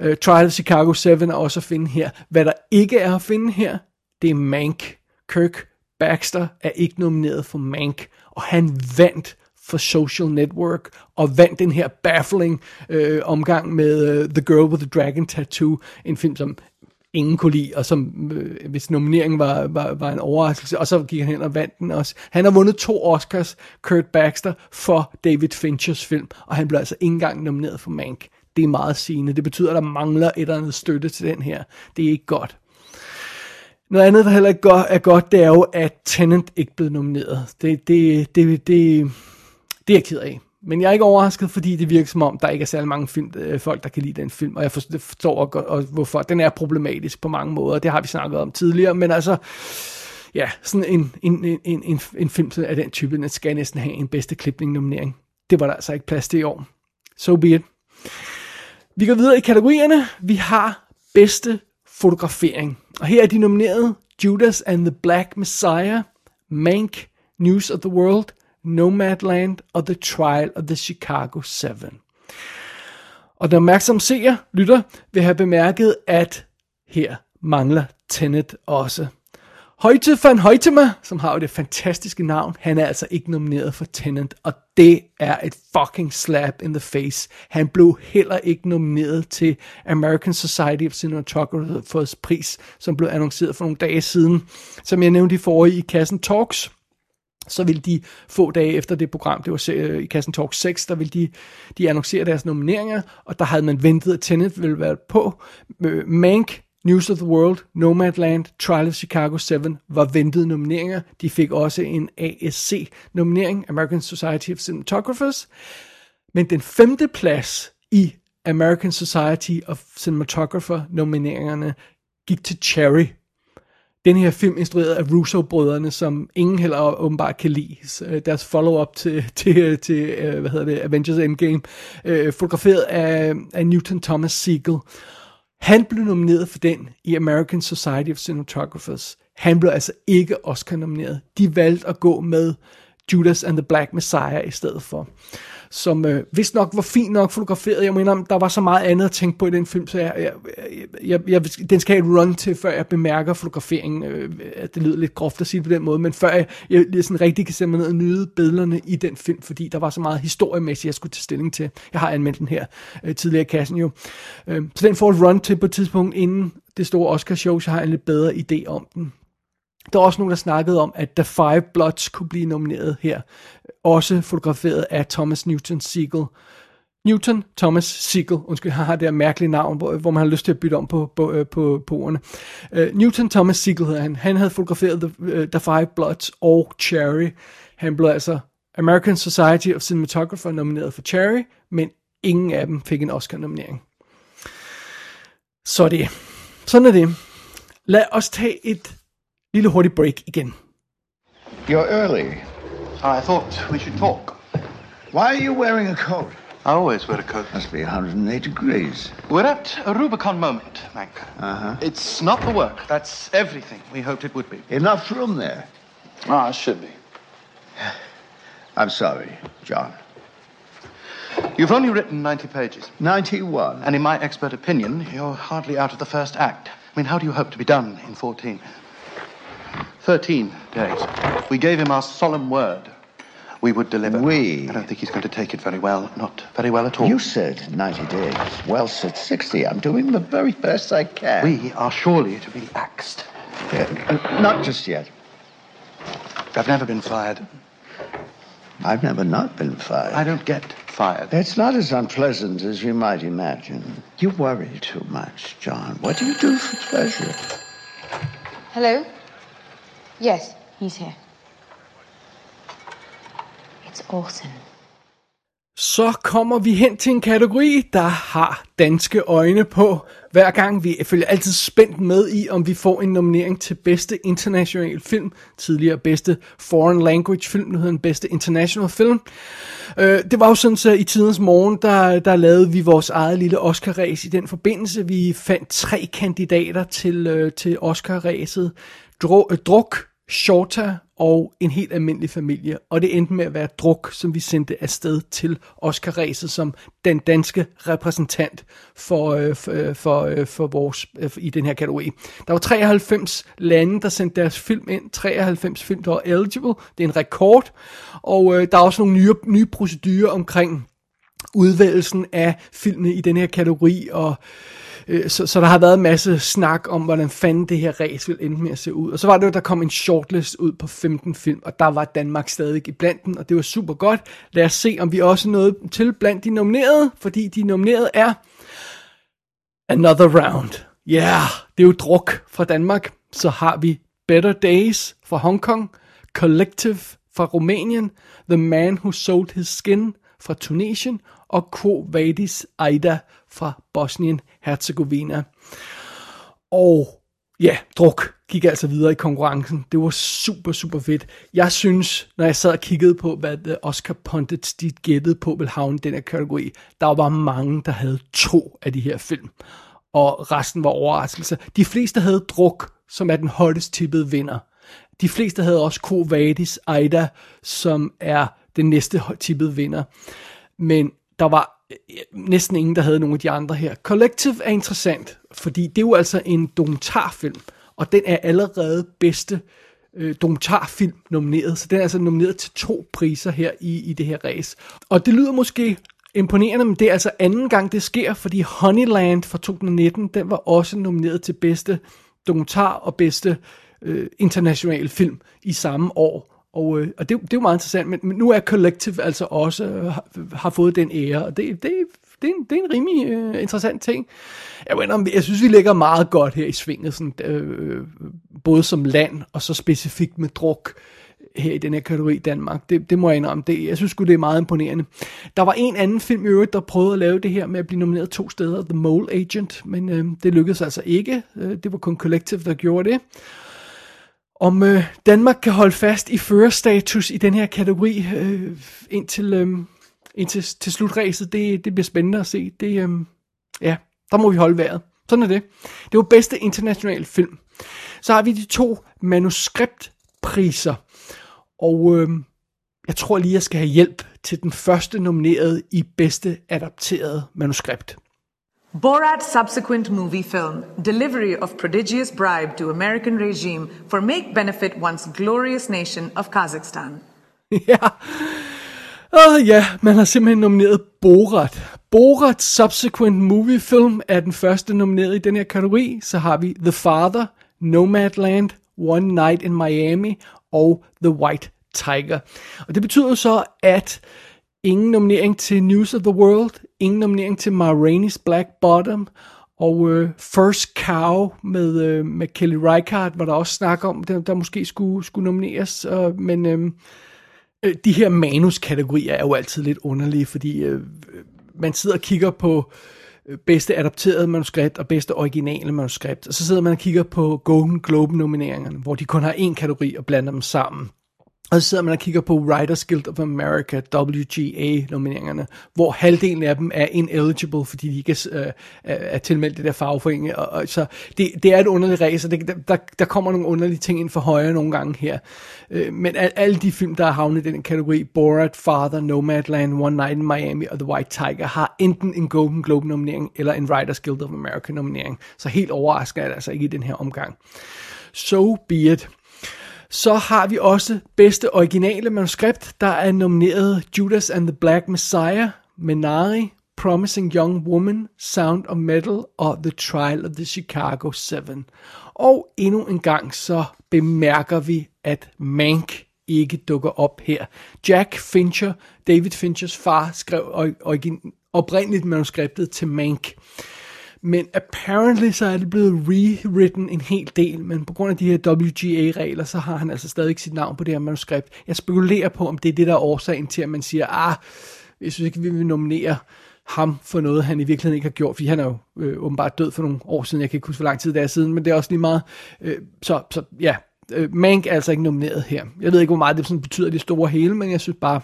Øh, Trial of Chicago 7 er også at finde her. Hvad der ikke er at finde her, det er Mank. Kirk Baxter er ikke nomineret for Mank, og han vandt for Social Network, og vandt den her baffling øh, omgang med øh, The Girl with the Dragon Tattoo, en film, som ingen kunne lide, og som, øh, hvis nomineringen var, var, var en overraskelse, og så gik han hen og vandt den også. Han har vundet to Oscars, Kurt Baxter, for David Finchers film, og han blev altså ikke engang nomineret for Mank. Det er meget sigende. Det betyder, at der mangler et eller andet støtte til den her. Det er ikke godt. Noget andet, der heller ikke er godt, det er jo, at Tenant ikke blev nomineret. Det, det, det, det, det er jeg ked af. Men jeg er ikke overrasket, fordi det virker som om, der ikke er særlig mange film, øh, folk, der kan lide den film. Og jeg forstår og, og hvorfor. Den er problematisk på mange måder. Det har vi snakket om tidligere. Men altså, ja, sådan en, en, en, en, en film af den type, den skal næsten have en bedste klipning-nominering. Det var der altså ikke plads til i år. So be it. Vi går videre i kategorierne. Vi har bedste fotografering. Og her er de nomineret Judas and the Black Messiah, Mank, News of the World, Nomadland og The Trial of the Chicago 7. Og den opmærksom seer, lytter, vil have bemærket, at her mangler Tenet også. Højte van Højtema, som har jo det fantastiske navn, han er altså ikke nomineret for Tenant, og det er et fucking slap in the face. Han blev heller ikke nomineret til American Society of Cinematographers pris, som blev annonceret for nogle dage siden. Som jeg nævnte i forrige i Kassen Talks, så vil de få dage efter det program, det var i Kassen Talk 6, der vil de, de annoncere deres nomineringer, og der havde man ventet, at Tenet ville være på. Mank, News of the World, Nomadland, Trial of Chicago 7 var ventede nomineringer. De fik også en ASC-nominering, American Society of Cinematographers. Men den femte plads i American Society of Cinematographer-nomineringerne gik til Cherry, den her film instrueret af Russo-brødrene, som ingen heller åbenbart kan lide. Øh, deres follow-up til, til, til øh, hvad hedder det, Avengers Endgame, øh, fotograferet af, af Newton Thomas Siegel. Han blev nomineret for den i American Society of Cinematographers. Han blev altså ikke Oscar-nomineret. De valgte at gå med Judas and the Black Messiah i stedet for som øh, vist nok var fint nok fotograferet. Jeg mener, der var så meget andet at tænke på i den film, så jeg, jeg, jeg, jeg, den skal jeg run til, før jeg bemærker fotograferingen. Øh, det lyder lidt groft at sige det på den måde, men før jeg, jeg, jeg sådan rigtig kan se mig ned og nyde billederne i den film, fordi der var så meget historiemæssigt, jeg skulle tage stilling til. Jeg har anmeldt den her øh, tidligere i kassen jo. Øh, så den får et run til på et tidspunkt, inden det store Oscar-show, så har jeg en lidt bedre idé om den. Der er også nogen, der snakkede om, at The Five Bloods kunne blive nomineret her. Også fotograferet af Thomas Newton Siegel. Newton Thomas Siegel, undskyld, han har det her mærkelige navn, hvor, hvor man har lyst til at bytte om på, på, øh, på, på ordene. Uh, Newton Thomas Siegel hedder han. Han havde fotograferet The, uh, The Five Bloods og Cherry. Han blev altså American Society of Cinematographer nomineret for Cherry, men ingen af dem fik en Oscar-nominering. Så det. Sådan er det. Lad os tage et lille hurtigt break igen. You're early. I thought we should talk. Why are you wearing a coat? I always wear a coat. Must be 108 degrees. We're at a Rubicon moment, Mank. Uh-huh. It's not the work. That's everything we hoped it would be. Enough room there. Ah, it should be. I'm sorry, John. You've only written 90 pages. 91. And in my expert opinion, you're hardly out of the first act. I mean, how do you hope to be done in 14? 13 days. We gave him our solemn word. We would deliver. We? I don't think he's going to take it very well. Not very well at all. You said 90 days. Well said 60. I'm doing the very best I can. We are surely to be axed. Yeah, uh, not just yet. I've never been fired. I've never not been fired. I don't get fired. It's not as unpleasant as you might imagine. You worry too much, John. What do you do for pleasure? Hello? Yes, he's here. It's awesome. Så kommer vi hen til en kategori, der har danske øjne på. Hver gang vi følger altid spændt med i, om vi får en nominering til bedste international film. Tidligere bedste foreign language film, nu hedder den bedste international film. Øh, det var jo sådan, så i tidens morgen, der, der lavede vi vores eget lille Oscar-race i den forbindelse. Vi fandt tre kandidater til, øh, til Oscar-ræset. Øh, Druk, Shorta og en helt almindelig familie. Og det endte med at være druk, som vi sendte afsted til Oscar Ræset som den danske repræsentant for, øh, for, øh, for, øh, for vores, øh, i den her kategori. Der var 93 lande, der sendte deres film ind. 93 film, der var eligible. Det er en rekord. Og øh, der er også nogle nye, nye procedurer omkring udvælgelsen af filmene i den her kategori, og Øh, Øh, så, så der har været en masse snak om, hvordan fanden det her race vil ende med at se ud. Og så var det jo, der kom en shortlist ud på 15 film, og der var Danmark stadig i blandt den, og det var super godt. Lad os se, om vi også nåede til blandt de nominerede, fordi de nominerede er Another Round. Ja, yeah, det er jo druk fra Danmark. Så har vi Better Days fra Hongkong, Collective fra Rumænien, The Man Who Sold His Skin fra Tunesien, og Quo Vadis Aida fra Bosnien-Herzegovina. Og ja, druk gik altså videre i konkurrencen. Det var super, super fedt. Jeg synes, når jeg sad og kiggede på, hvad Oscar Pundits de gættede på vil havne den her kategori, der var mange, der havde to af de her film. Og resten var overraskelser. De fleste havde druk, som er den hottest tippede vinder. De fleste havde også Kovadis Aida, som er den næste tippede vinder. Men der var næsten ingen, der havde nogle af de andre her. Collective er interessant, fordi det er jo altså en dokumentarfilm, og den er allerede bedste øh, dokumentarfilm nomineret, så den er altså nomineret til to priser her i, i det her race. Og det lyder måske imponerende, men det er altså anden gang, det sker, fordi Honeyland fra 2019, den var også nomineret til bedste dokumentar og bedste øh, international film i samme år. Og, øh, og det, det er jo meget interessant, men, men nu er Collective altså også øh, har, har fået den ære, og det, det, det, er, en, det er en rimelig øh, interessant ting. Jeg, mener, jeg synes, vi ligger meget godt her i svinget, sådan, øh, øh, både som land og så specifikt med druk her i den her kategori Danmark. Det, det må jeg indrømme. Det, jeg synes det er meget imponerende. Der var en anden film i øvrigt, der prøvede at lave det her med at blive nomineret to steder, The Mole Agent, men øh, det lykkedes altså ikke. Øh, det var kun Collective, der gjorde det. Om øh, Danmark kan holde fast i førerstatus i den her kategori øh, indtil, øh, indtil til slutræset, det, det bliver spændende at se. Det, øh, ja, der må vi holde vejret. Sådan er det. Det var bedste internationale film. Så har vi de to manuskriptpriser. Og øh, jeg tror lige, jeg skal have hjælp til den første nomineret i bedste adapterede manuskript. Borat's subsequent movie film, Delivery of Prodigious Bribe to American Regime for Make Benefit Once Glorious Nation of Kazakhstan. ja. Oh, ja, man har simpelthen nomineret Borat. Borat's subsequent movie film er den første nomineret i den her kategori. Så har vi The Father, Nomadland, One Night in Miami og The White Tiger. Og det betyder så, at ingen nominering til News of the World, ingen nominering til Ma Rainey's Black Bottom, og øh, First Cow med, øh, med Kelly Reichardt, var der også snak om, der, der måske skulle, skulle nomineres, øh, men øhm, øh, de her manuskategorier er jo altid lidt underlige, fordi øh, man sidder og kigger på øh, bedste adapteret manuskript og bedste originale manuskript, og så sidder man og kigger på Golden Globe nomineringerne, hvor de kun har én kategori og blander dem sammen. Og så sidder man og kigger på Writers Guild of America, WGA-nomineringerne, hvor halvdelen af dem er ineligible, fordi de ikke er, øh, er tilmeldt det der fagforening. Og, og, så det, det er et underligt race, og det, der, der kommer nogle underlige ting ind for højre nogle gange her. Øh, men al, alle de film, der er havnet i den kategori, Borat, Father, Nomadland, One Night in Miami og The White Tiger, har enten en Golden Globe-nominering eller en Writers Guild of America-nominering. Så helt overraskende er det altså ikke i den her omgang. So be it. Så har vi også bedste originale manuskript, der er nomineret Judas and the Black Messiah, Menari, Promising Young Woman, Sound of Metal og The Trial of the Chicago 7. Og endnu en gang så bemærker vi, at Mank ikke dukker op her. Jack Fincher, David Finchers far, skrev oprindeligt manuskriptet til Mank. Men apparently så er det blevet rewritten en hel del, men på grund af de her WGA-regler, så har han altså stadig sit navn på det her manuskript. Jeg spekulerer på, om det er det, der er årsagen til, at man siger, ah, Jeg synes ikke, vi vil nominere ham for noget, han i virkeligheden ikke har gjort, fordi han er jo øh, åbenbart død for nogle år siden, jeg kan ikke huske, hvor lang tid det er siden, men det er også lige meget. Øh, så, så ja, øh, Mank er altså ikke nomineret her. Jeg ved ikke, hvor meget det sådan betyder det store hele, men jeg synes bare,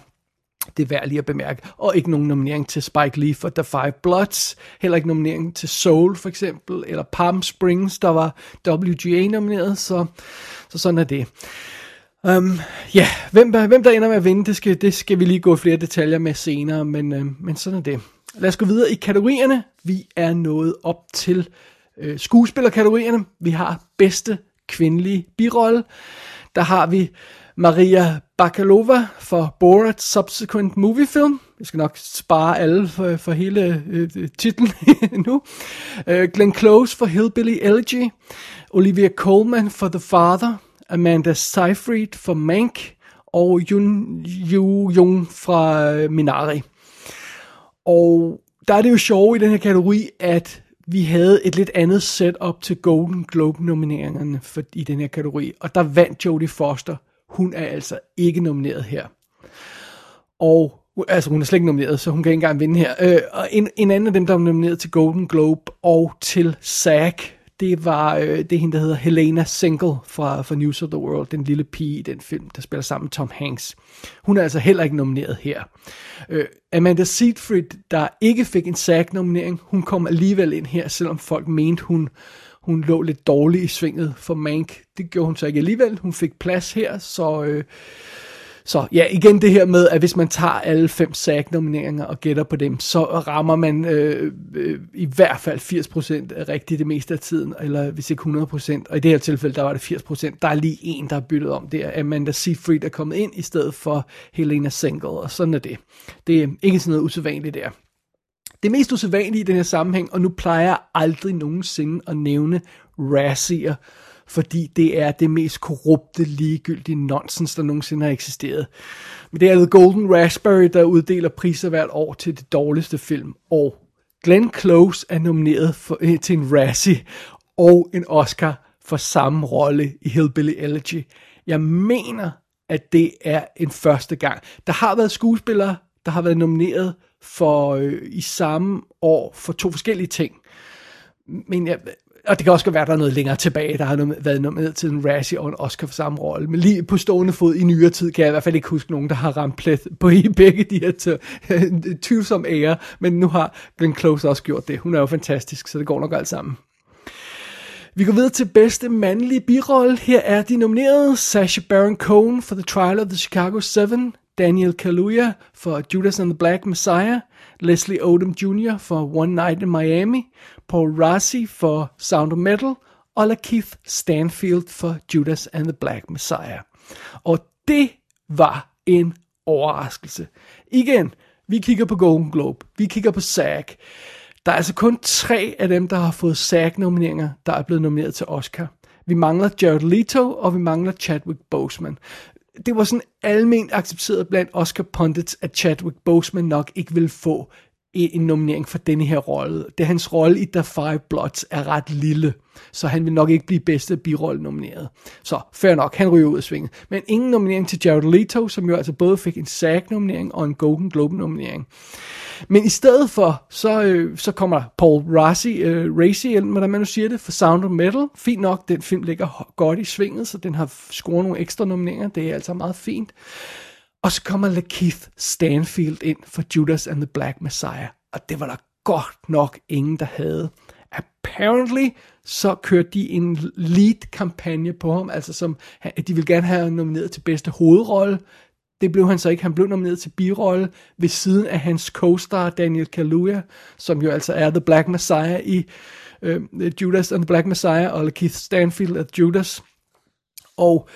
det er værd lige at bemærke. Og ikke nogen nominering til Spike Lee for The Five Bloods. Heller ikke nominering til Soul for eksempel. Eller Palm Springs, der var WGA nomineret. Så, så sådan er det. Um, ja, hvem, hvem der ender med at vinde, det skal, det skal vi lige gå flere detaljer med senere. Men, uh, men sådan er det. Lad os gå videre i kategorierne. Vi er nået op til uh, skuespillerkategorierne. Vi har bedste kvindelige birolle. Der har vi Maria Bakalova for Borat Subsequent Movie Film. Jeg skal nok spare alle for, for hele øh, titlen nu. Øh, Glenn Close for Hillbilly Elegy. Olivia Colman for The Father. Amanda Seyfried for Mank. Og Yun Yu Jung fra øh, Minari. Og der er det jo sjovt i den her kategori, at vi havde et lidt andet setup til Golden Globe nomineringerne for, i den her kategori, og der vandt Jodie Foster hun er altså ikke nomineret her. Og altså hun er slet ikke nomineret, så hun kan ikke engang vinde her. Øh, og en, en anden af dem, der er nomineret til Golden Globe og til SAG, det var øh, det hende, der hedder Helena Single fra, fra News of the World, den lille pige i den film, der spiller sammen med Tom Hanks. Hun er altså heller ikke nomineret her. Øh, Amanda Seyfried, der ikke fik en SAG-nominering, hun kom alligevel ind her, selvom folk mente, hun hun lå lidt dårligt i svinget for Mank. Det gjorde hun så ikke alligevel. Hun fik plads her, så... Øh, så ja, igen det her med, at hvis man tager alle fem SAG-nomineringer og gætter på dem, så rammer man øh, øh, i hvert fald 80% rigtigt det meste af tiden, eller hvis ikke 100%, og i det her tilfælde, der var det 80%. Der er lige en, der er byttet om, det er Amanda Seyfried, der er kommet ind, i stedet for Helena Single, og sådan er det. Det er ikke sådan noget usædvanligt der. Det mest usædvanlige i den her sammenhæng, og nu plejer jeg aldrig nogensinde at nævne Razzier, fordi det er det mest korrupte, ligegyldige nonsens, der nogensinde har eksisteret. Men det er The Golden Raspberry, der uddeler priser hvert år til det dårligste film. Og Glenn Close er nomineret for, øh, til en Razzie og en Oscar for samme rolle i Hillbilly Elegy. Jeg mener, at det er en første gang. Der har været skuespillere, der har været nomineret for øh, i samme år for to forskellige ting. Men jeg, og det kan også godt være, at der er noget længere tilbage, der har været nomineret til en Razzie og en Oscar for samme rolle. Men lige på stående fod i nyere tid, kan jeg i hvert fald ikke huske nogen, der har ramt plet på i begge de her tvivlsomme ære. Men nu har Glenn Close også gjort det. Hun er jo fantastisk, så det går nok alt sammen. Vi går videre til bedste mandlige birolle. Her er de nominerede. Sacha Baron Cohen for The Trial of the Chicago 7, Daniel Kaluuya for Judas and the Black Messiah, Leslie Odom Jr. for One Night in Miami, Paul Rassi for Sound of Metal, og Lakeith Stanfield for Judas and the Black Messiah. Og det var en overraskelse. Igen, vi kigger på Golden Globe, vi kigger på SAG. Der er altså kun tre af dem, der har fået SAG-nomineringer, der er blevet nomineret til Oscar. Vi mangler Jared Leto, og vi mangler Chadwick Boseman det var sådan almindeligt accepteret blandt Oscar pundits, at Chadwick Boseman nok ikke vil få en nominering for denne her rolle. Det hans rolle i The Five Bloods er ret lille, så han vil nok ikke blive bedste birolle nomineret. Så fair nok, han ryger ud af svinget. Men ingen nominering til Jared Leto, som jo altså både fik en SAG-nominering og en Golden Globe-nominering. Men i stedet for, så, øh, så kommer Paul Rassi, øh, Racy, eller hvordan man nu siger det, for Sound of Metal. Fint nok, den film ligger godt i svinget, så den har scoret nogle ekstra nomineringer. Det er altså meget fint. Og så kommer Lakeith Stanfield ind for Judas and the Black Messiah. Og det var der godt nok ingen, der havde. Apparently, så kørte de en lead-kampagne på ham, altså som, de ville gerne have nomineret til bedste hovedrolle. Det blev han så ikke. Han blev nomineret til birolle ved siden af hans co-star Daniel Kaluuya, som jo altså er The Black Messiah i øh, Judas and the Black Messiah, og Keith Stanfield er Judas. Og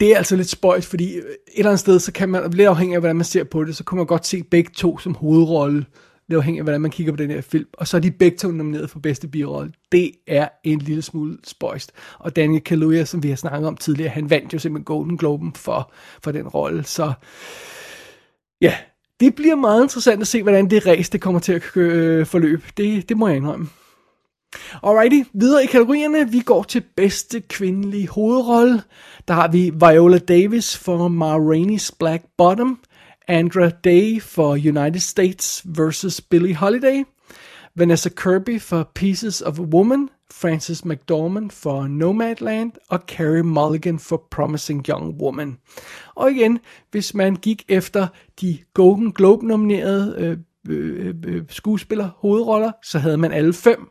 det er altså lidt spøjt, fordi øh, et eller andet sted, så kan man, lidt afhængig af, hvordan man ser på det, så kunne man godt se begge to som hovedrolle, lidt afhængig af, hvordan man kigger på den her film. Og så er de begge to nomineret for bedste birolle. Det er en lille smule spøjst. Og Daniel Kaluuya, som vi har snakket om tidligere, han vandt jo simpelthen Golden Globen for, for den rolle. Så ja, det bliver meget interessant at se, hvordan det race det kommer til at øh, forløbe. Det, det må jeg indrømme. Alrighty, videre i kategorierne. Vi går til bedste kvindelige hovedrolle. Der har vi Viola Davis for Ma Rainey's Black Bottom, Andra Day for United States vs. Billie Holiday, Vanessa Kirby for Pieces of a Woman, Frances McDormand for Nomadland og Carey Mulligan for Promising Young Woman. Og igen, hvis man gik efter de Golden Globe nominerede øh, øh, øh, øh skuespiller hovedroller, så havde man alle fem.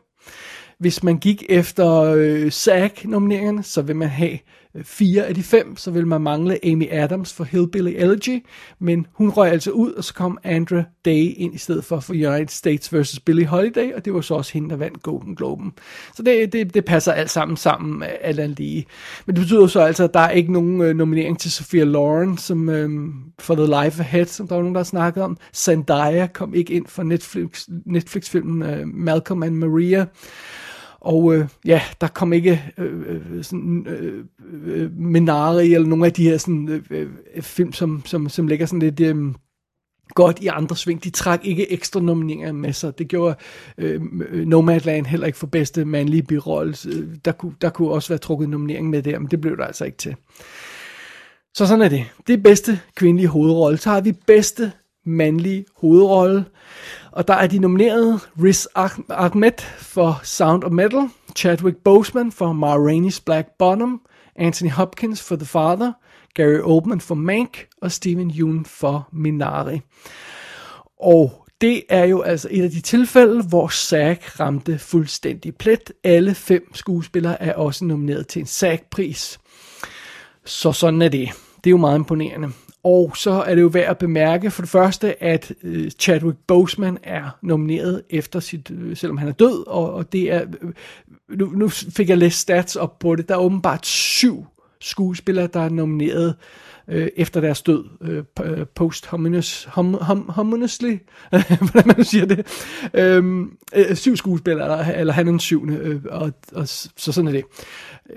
Hvis man gik efter øh, SAG-nomineringerne, så vil man have øh, fire af de fem, så vil man mangle Amy Adams for Hillbilly Elegy, men hun røg altså ud, og så kom Andra Day ind i stedet for for United States vs. Billie Holiday, og det var så også hende, der vandt Golden Globen. Så det, det, det passer alt sammen sammen, øh, alt andet lige. Men det betyder så altså, at der er ikke nogen øh, nominering til Sophia Loren, som øh, for The Life Ahead, som der var nogen, der snakkede om. Zendaya kom ikke ind for Netflix, Netflix-filmen øh, Malcolm and Maria. Og øh, ja, der kom ikke øh, øh sådan, øh, øh, Minari eller nogle af de her sådan, øh, øh, film, som, som, som ligger sådan lidt... Øh, godt i andre sving. De trak ikke ekstra nomineringer med sig. Det gjorde øh, øh Nomadland heller ikke for bedste mandlige birolle. Der kunne, der kunne også være trukket nominering med der, men det blev der altså ikke til. Så sådan er det. Det er bedste kvindelige hovedrolle. Så har vi bedste mandlige hovedrolle. Og der er de nominerede Riz ah-, Ahmed for Sound of Metal, Chadwick Boseman for Ma Rainey's Black Bottom, Anthony Hopkins for The Father, Gary Oldman for Mank og Steven Yeun for Minari. Og det er jo altså et af de tilfælde, hvor SAG ramte fuldstændig plet. Alle fem skuespillere er også nomineret til en SAG-pris. Så sådan er det. Det er jo meget imponerende. Og så er det jo værd at bemærke for det første, at øh, Chadwick Boseman er nomineret efter sit, øh, selvom han er død, og, og det er, øh, nu, nu fik jeg læst stats op på det, der er åbenbart syv skuespillere, der er nomineret øh, efter deres død, øh, øh post-hominous, hom, hom, hominously, hvordan man siger det, øhm, øh, syv skuespillere, eller, eller han er den syvende, øh, og, og så sådan er det.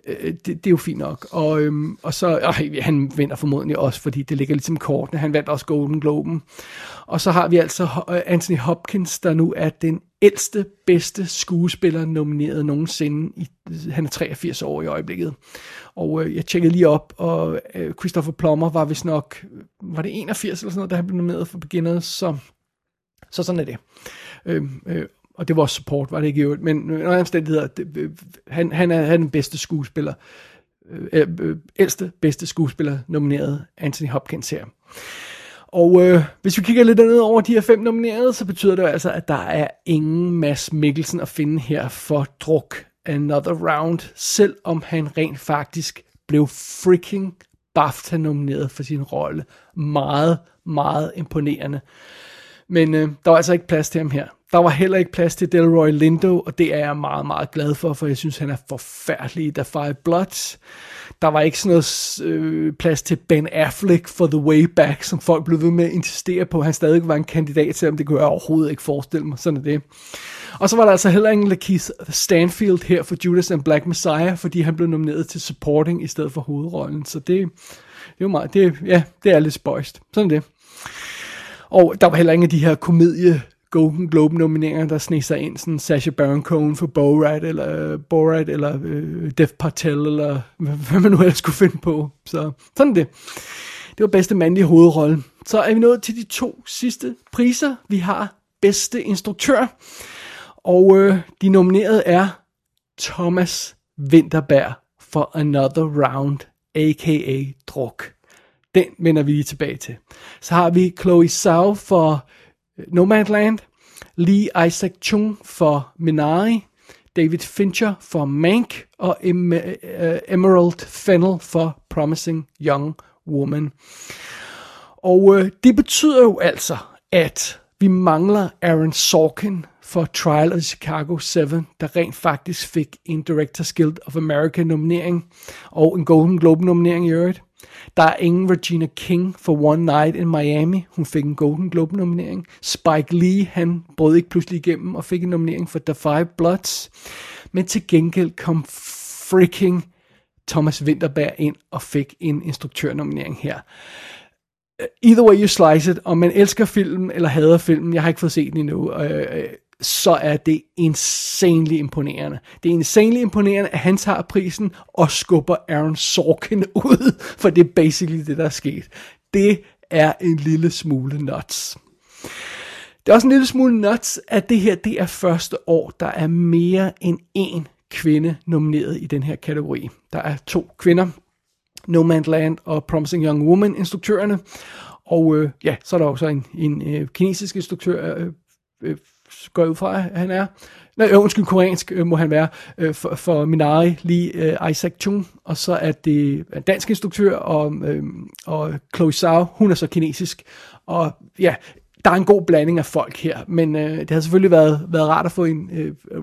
Øh, øh, det, det er jo fint nok. Og, øhm, og så, øh, han vinder formodentlig også, fordi det ligger ligesom kortene. Han vandt også Golden Globen. Og så har vi altså øh, Anthony Hopkins, der nu er den ældste, bedste skuespiller nomineret nogensinde. I, han er 83 år i øjeblikket. Og øh, jeg tjekkede lige op, og øh, Christopher Plummer var vist nok, var det 81 eller sådan noget, da han blev nomineret for Beginners, så, så sådan er det. Øhm, øh, øh, og det var også support, var det ikke i øvrigt, men under omstændigheder, det, øh, han, han, er, han er den bedste skuespiller, øh, øh, øh, ældste bedste skuespiller nomineret, Anthony Hopkins her. Og øh, hvis vi kigger lidt ned over de her fem nominerede, så betyder det altså, at der er ingen Mads Mikkelsen at finde her for druk Another Round, selvom han rent faktisk blev freaking BAFTA nomineret for sin rolle. Meget, meget imponerende. Men øh, der var altså ikke plads til ham her. Der var heller ikke plads til Delroy Lindo, og det er jeg meget, meget glad for, for jeg synes, han er forfærdelig i The Five Bloods. Der var ikke sådan noget øh, plads til Ben Affleck for The Way Back, som folk blev ved med at insistere på, han stadig var en kandidat til, om det kunne jeg overhovedet ikke forestille mig. Sådan er det. Og så var der altså heller ingen Lakeith Stanfield her for Judas and Black Messiah, fordi han blev nomineret til supporting i stedet for hovedrollen. Så det, det er jo meget, det, ja, det er lidt spøjst. Sådan er det. Og der var heller ingen af de her komedie Golden Globe nomineringer, der sneg sig ind, sådan Sacha Baron Cohen for Borat, eller øh, uh, Borat, eller uh, Dev Patel, eller hvad man nu ellers skulle finde på. Så sådan det. Det var bedste mandlige hovedrolle. Så er vi nået til de to sidste priser. Vi har bedste instruktør, og uh, de nominerede er Thomas Winterberg for Another Round, a.k.a. Druk. Den vender vi lige tilbage til. Så har vi Chloe Zhao for Nomadland, Lee Isaac Chung for Minari, David Fincher for Mank og em- uh, Emerald Fennel for Promising Young Woman. Og øh, det betyder jo altså, at vi mangler Aaron Sorkin for Trial of Chicago 7, der rent faktisk fik en Directors Guild of America nominering og en Golden Globe nominering i øvrigt. Der er ingen Regina King for One Night in Miami. Hun fik en Golden Globe nominering. Spike Lee, han brød ikke pludselig igennem og fik en nominering for The Five Bloods. Men til gengæld kom freaking Thomas Winterberg ind og fik en instruktørnominering her. Either way you slice it, om man elsker filmen eller hader filmen, jeg har ikke fået set den endnu, øh, øh så er det insanely imponerende. Det er insanely imponerende, at han tager prisen og skubber Aaron Sorkin ud, for det er basically det, der er sket. Det er en lille smule nuts. Det er også en lille smule nuts, at det her det er første år, der er mere end én kvinde nomineret i den her kategori. Der er to kvinder, No Man's Land og Promising Young Woman instruktørerne. Og øh, ja, så er der også en, en øh, kinesisk instruktør, øh, øh, går jeg ud fra, at han er. Nej, øh, undskyld, koreansk øh, må han være, øh, for, for Minari Lee øh, Isaac Chung. Og så er det en dansk instruktør, og, øh, og Chloe Zhao, hun er så kinesisk. Og ja, der er en god blanding af folk her, men øh, det har selvfølgelig været, været rart at få en øh, øh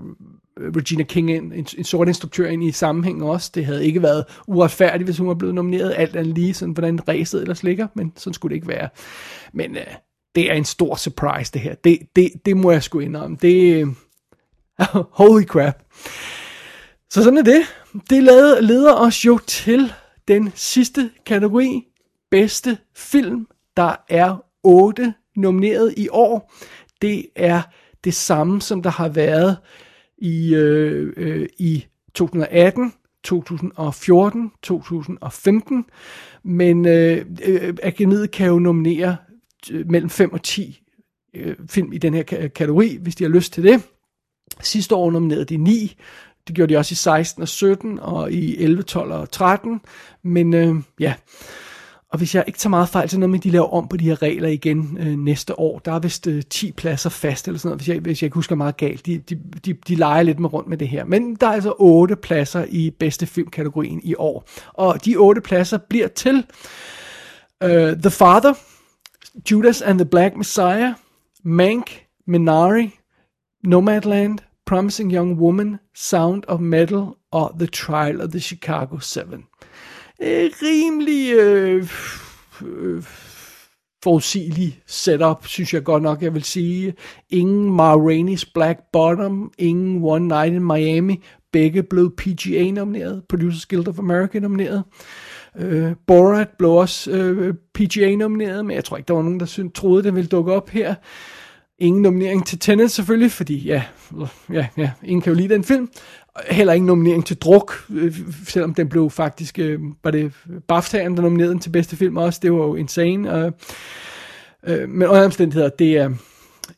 Regina King ind, en, en sort instruktør ind i sammenhængen også. Det havde ikke været uretfærdigt, hvis hun var blevet nomineret alt andet lige, sådan hvordan ræset ellers ligger, men sådan skulle det ikke være. Men øh, det er en stor surprise, det her. Det, det, det må jeg sgu indrømme. Det, holy crap. Så sådan er det. Det leder, os jo til den sidste kategori, bedste film. Der er otte nomineret i år. Det er det samme, som der har været i, øh, øh, i 2018, 2014, 2015, men øh, øh, akademiet kan jo nominere mellem 5 og 10 øh, film i den her kategori, hvis de har lyst til det. Sidste år nominerede de 9, det gjorde de også i 16 og 17, og i 11, 12 og 13, men øh, ja, og hvis jeg ikke tager meget fejl, så noget med, de laver om på de her regler igen øh, næste år. Der er vist øh, 10 pladser fast, eller sådan noget, hvis jeg, hvis jeg ikke husker meget galt. De, de, de, de leger lidt med rundt med det her. Men der er altså 8 pladser i bedste filmkategorien i år. Og de 8 pladser bliver til øh, The Father, Judas and the Black Messiah, Mank, Minari, Nomadland, Promising Young Woman, Sound of Metal og The Trial of the Chicago 7 øh, rimelig øh, øh, forudsigelig setup, synes jeg godt nok, jeg vil sige. Ingen Ma Rainey's Black Bottom, ingen One Night in Miami, begge blev PGA nomineret, Producers Guild of America nomineret. Øh, Borat blev også øh, PGA nomineret, men jeg tror ikke, der var nogen, der synes, troede, det ville dukke op her. Ingen nominering til Tenet selvfølgelig, fordi ja, ja, ja, ingen kan jo lide den film heller ingen nominering til druk, øh, selvom den blev faktisk, øh, var det BAFTA'en, der nominerede den til bedste film også, det var jo insane. Og, øh, men under omstændigheder, det er,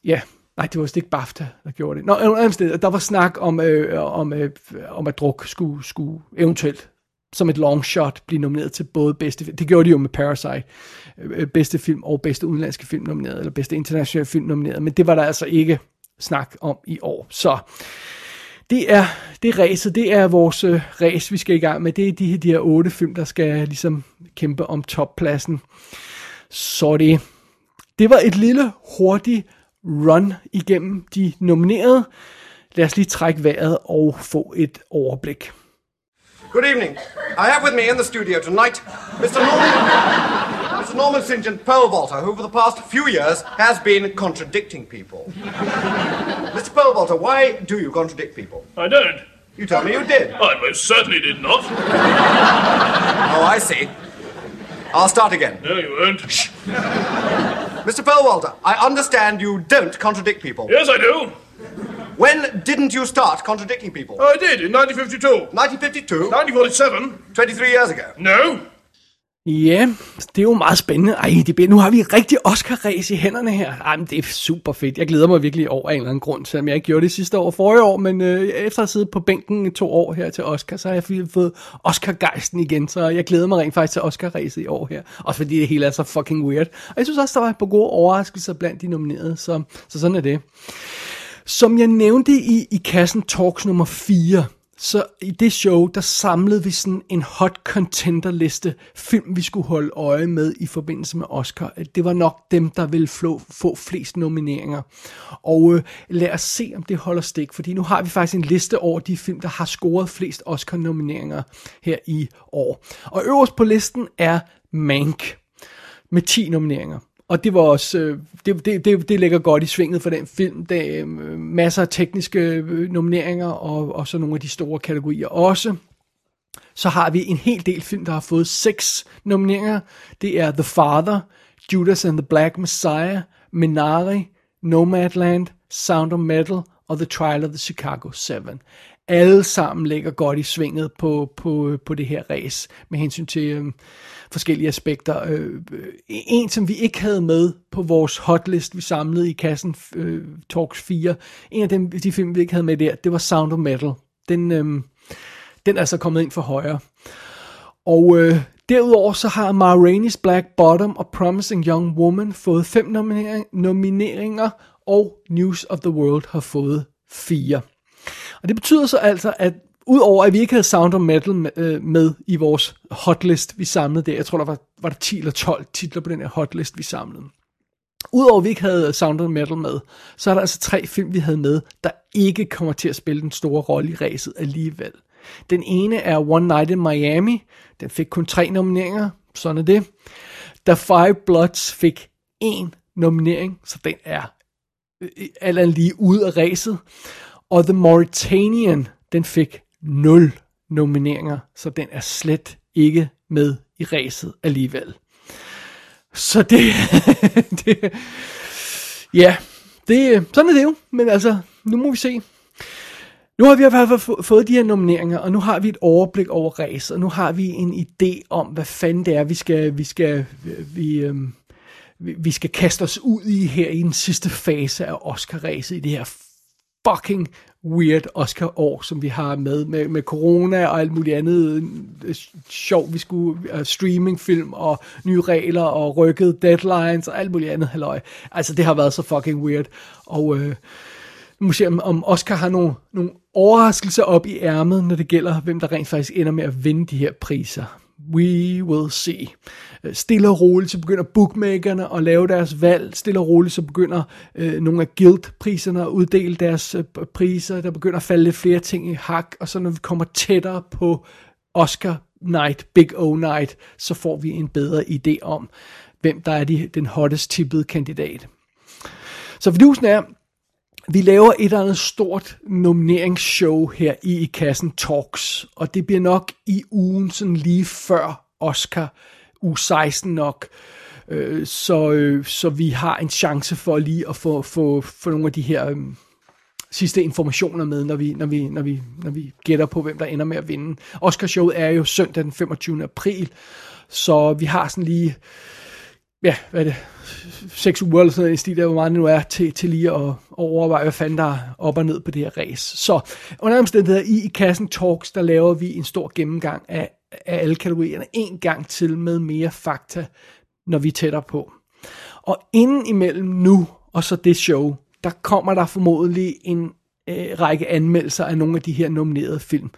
ja, nej, det var vist ikke BAFTA, der gjorde det. Nå, under omstændigheder, der var snak om, øh, om, øh, om at druk skulle, skulle eventuelt som et long shot blive nomineret til både bedste film. Det gjorde de jo med Parasite. Øh, øh, bedste film og bedste udenlandske film nomineret, eller bedste internationale film nomineret, men det var der altså ikke snak om i år. Så det er det race, det er vores øh, uh, race, vi skal i gang med. Det er de, de her otte film, der skal ligesom kæmpe om toppladsen. Så det, det var et lille hurtigt run igennem de nominerede. Lad os lige trække vejret og få et overblik. Good evening. I have with me in the studio tonight Mr. Norman Mr. Norman St. John pole vaulter, who for the past few years has been contradicting people. Mr. Pole vaulter, why do you contradict people? I don't. You tell me you did. I most certainly did not. oh, I see. I'll start again. No, you won't. Shh. Mr. Perlwalter, I understand you don't contradict people. Yes, I do. When didn't you start contradicting people? I did, in 1952. 1952? 1947. 23 years ago. No. Ja, det er jo meget spændende. Ej, det bliver, nu har vi rigtig Oscar-ræs i hænderne her. Ej, men det er super fedt. Jeg glæder mig virkelig over en eller anden grund, selvom jeg ikke gjorde det sidste år forrige år, men øh, efter at have siddet på bænken i to år her til Oscar, så har jeg fået Oscar-gejsten igen, så jeg glæder mig rent faktisk til Oscar-ræset i år her. Også fordi det hele er så fucking weird. Og jeg synes også, der var på gode overraskelser blandt de nominerede, så, så sådan er det. Som jeg nævnte i, i kassen Talks nummer 4, så i det show, der samlede vi sådan en hot contender liste film, vi skulle holde øje med i forbindelse med Oscar. Det var nok dem, der ville få, få flest nomineringer. Og øh, lad os se, om det holder stik, fordi nu har vi faktisk en liste over de film, der har scoret flest Oscar-nomineringer her i år. Og øverst på listen er Mank med 10 nomineringer. Og det var også, øh, det, det, det, det ligger godt i svinget for den film. Der er øh, masser af tekniske øh, nomineringer, og, og så nogle af de store kategorier også. Så har vi en hel del film, der har fået seks nomineringer. Det er The Father, Judas and the Black Messiah, Minari, Nomadland, Sound of Metal og The Trial of the Chicago 7. Alle sammen ligger godt i svinget på, på, på det her race med hensyn til øh, forskellige aspekter. Øh, øh, en, som vi ikke havde med på vores hotlist, vi samlede i kassen øh, Talks 4, en af dem, de film, vi ikke havde med der, det var Sound of Metal. Den, øh, den er så kommet ind for højre. Og øh, derudover så har Ma Rainey's Black Bottom og Promising Young Woman fået fem nominering, nomineringer, og News of the World har fået fire. Og det betyder så altså, at udover at vi ikke havde Sound of Metal med, øh, med i vores hotlist, vi samlede der, jeg tror der var, var der 10 eller 12 titler på den her hotlist, vi samlede. Udover at vi ikke havde Sound of Metal med, så er der altså tre film, vi havde med, der ikke kommer til at spille den store rolle i ræset alligevel. Den ene er One Night in Miami. Den fik kun tre nomineringer. Sådan er det. The Five Bloods fik en nominering, så den er øh, alt lige ude af ræset. Og The Mauritanian, den fik 0 nomineringer, så den er slet ikke med i ræset alligevel. Så det, det ja, det, sådan er det jo, men altså, nu må vi se. Nu har vi i hvert fald fået de her nomineringer, og nu har vi et overblik over ræset, og nu har vi en idé om, hvad fanden det er, vi skal, vi skal, vi, øhm, vi skal kaste os ud i her i den sidste fase af Oscar-ræset, i det her fucking weird Oscar-år, som vi har med, med, med corona og alt muligt andet øh, sjov, vi skulle, uh, streamingfilm og nye regler og rykkede deadlines og alt muligt andet halløj. Altså, det har været så fucking weird. Og uh, nu må se, om, om Oscar har nogle, nogle overraskelser op i ærmet, når det gælder, hvem der rent faktisk ender med at vinde de her priser. We will see. Øh, stille og roligt, så begynder bookmakerne at lave deres valg. Stille og roligt, så begynder øh, nogle af guildpriserne at uddele deres øh, priser. Der begynder at falde lidt flere ting i hak. Og så når vi kommer tættere på Oscar Night, Big O Night, så får vi en bedre idé om, hvem der er de, den hottest tippede kandidat. Så fordusen er, vi laver et eller andet stort nomineringsshow her i, i kassen Talks, og det bliver nok i ugen sådan lige før Oscar, u 16 nok, øh, så, øh, så vi har en chance for lige at få, få, få nogle af de her øh, sidste informationer med, når vi, når, vi, når, vi, når vi gætter på, hvem der ender med at vinde. Oscar-showet er jo søndag den 25. april, så vi har sådan lige ja, hvad er det, seks uger eller sådan noget, i stil, der hvor meget det nu er, til, til lige at, at overveje, hvad fanden der er op og ned på det her race. Så under omstændigheder i, i kassen Talks, der laver vi en stor gennemgang af, af alle kategorierne en gang til med mere fakta, når vi er tættere på. Og inden imellem nu og så det show, der kommer der formodentlig en øh, række anmeldelser af nogle af de her nominerede film.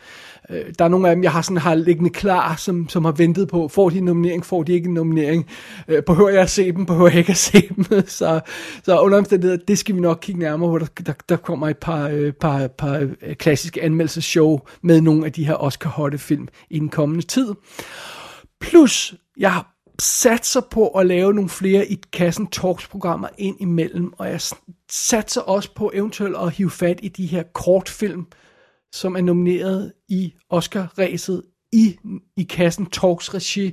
Øh, der er nogle af dem, jeg har sådan har liggende klar, som, som har ventet på, får de en nominering, får de ikke en nominering, øh, behøver jeg at se dem, behøver jeg ikke at se dem, så, så under omstændigheder, det skal vi nok kigge nærmere på, der, der, der kommer et par, øh, par, par øh, klassiske anmeldelseshow med nogle af de her Oscar-hotte film i den kommende tid. Plus, jeg satser på at lave nogle flere i kassen talks-programmer ind imellem, og jeg satser også på eventuelt at hive fat i de her kortfilm, som er nomineret i Oscar-ræset i, i kassen talks regi,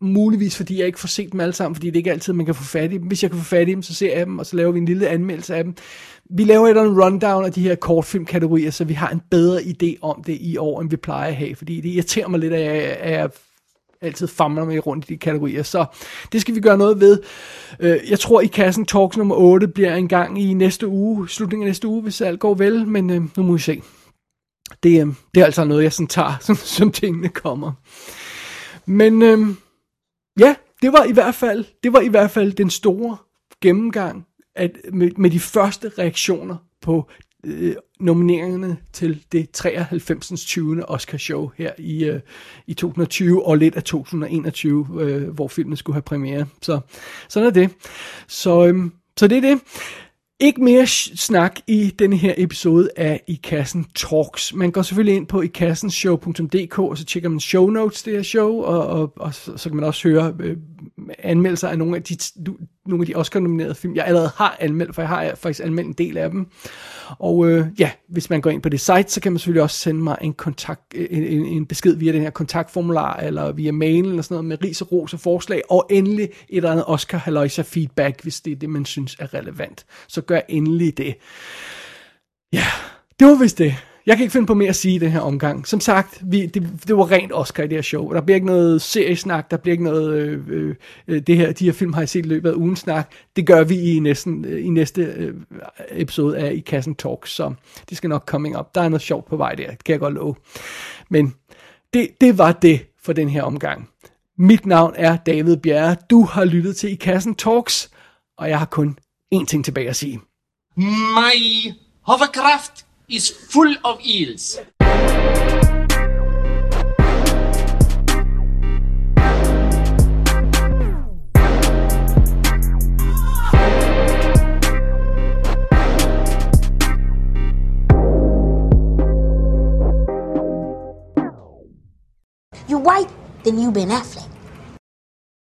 muligvis fordi jeg ikke får set dem alle sammen, fordi det ikke er altid, man kan få fat i dem. Hvis jeg kan få fat i dem, så ser jeg dem, og så laver vi en lille anmeldelse af dem. Vi laver et en rundown af de her kortfilmkategorier, så vi har en bedre idé om det i år, end vi plejer at have, fordi det irriterer mig lidt, at jeg, at jeg altid famler mig rundt i de kategorier. Så det skal vi gøre noget ved. Øh, jeg tror, i kassen Talks nummer 8 bliver en gang i næste uge, slutningen af næste uge, hvis alt går vel, men øh, nu må vi se. Det, øhm, det er altså noget, jeg sådan tager, som, som tingene kommer. Men øhm, ja, det var i hvert fald, det var i hvert fald den store gennemgang at, med, med de første reaktioner på øh, nomineringerne til det 93. 20. Oscar show her i, øh, i 2020 og lidt af 2021, øh, hvor filmen skulle have premiere. Så sådan er det. Så, øhm, så det er det. Ikke mere snak i denne her episode af I Kassen Talks. Man går selvfølgelig ind på ikassenshow.dk, og så tjekker man show notes det her show, og, og, og så, så kan man også høre øh, anmeldelser af nogle af de, nogle af de Oscar-nominerede film, jeg allerede har anmeldt, for jeg har faktisk anmeldt en del af dem. Og øh, ja, hvis man går ind på det site, så kan man selvfølgelig også sende mig en, kontakt, øh, en, en, en besked via den her kontaktformular, eller via mail, eller sådan noget, med ris og ros og forslag, og endelig et eller andet Oscar Haloisa feedback, hvis det er det, man synes er relevant. Så gør endelig det. Ja, Det var vist det. Jeg kan ikke finde på mere at sige i den her omgang. Som sagt, vi, det, det var rent Oscar i det her show. Der bliver ikke noget seriesnak, der bliver ikke noget, øh, øh, øh det her, de her film har jeg set i løbet af ugen snak. Det gør vi i, næsten, øh, i næste øh, episode af I Kassen Talks, så det skal nok coming up. Der er noget sjovt på vej der, det kan jeg godt love. Men det, det var det for den her omgang. Mit navn er David Bjerre. Du har lyttet til I Kassen Talks, og jeg har kun én ting tilbage at sige. My hovercraft is full of eels. You white, then you Ben Affleck.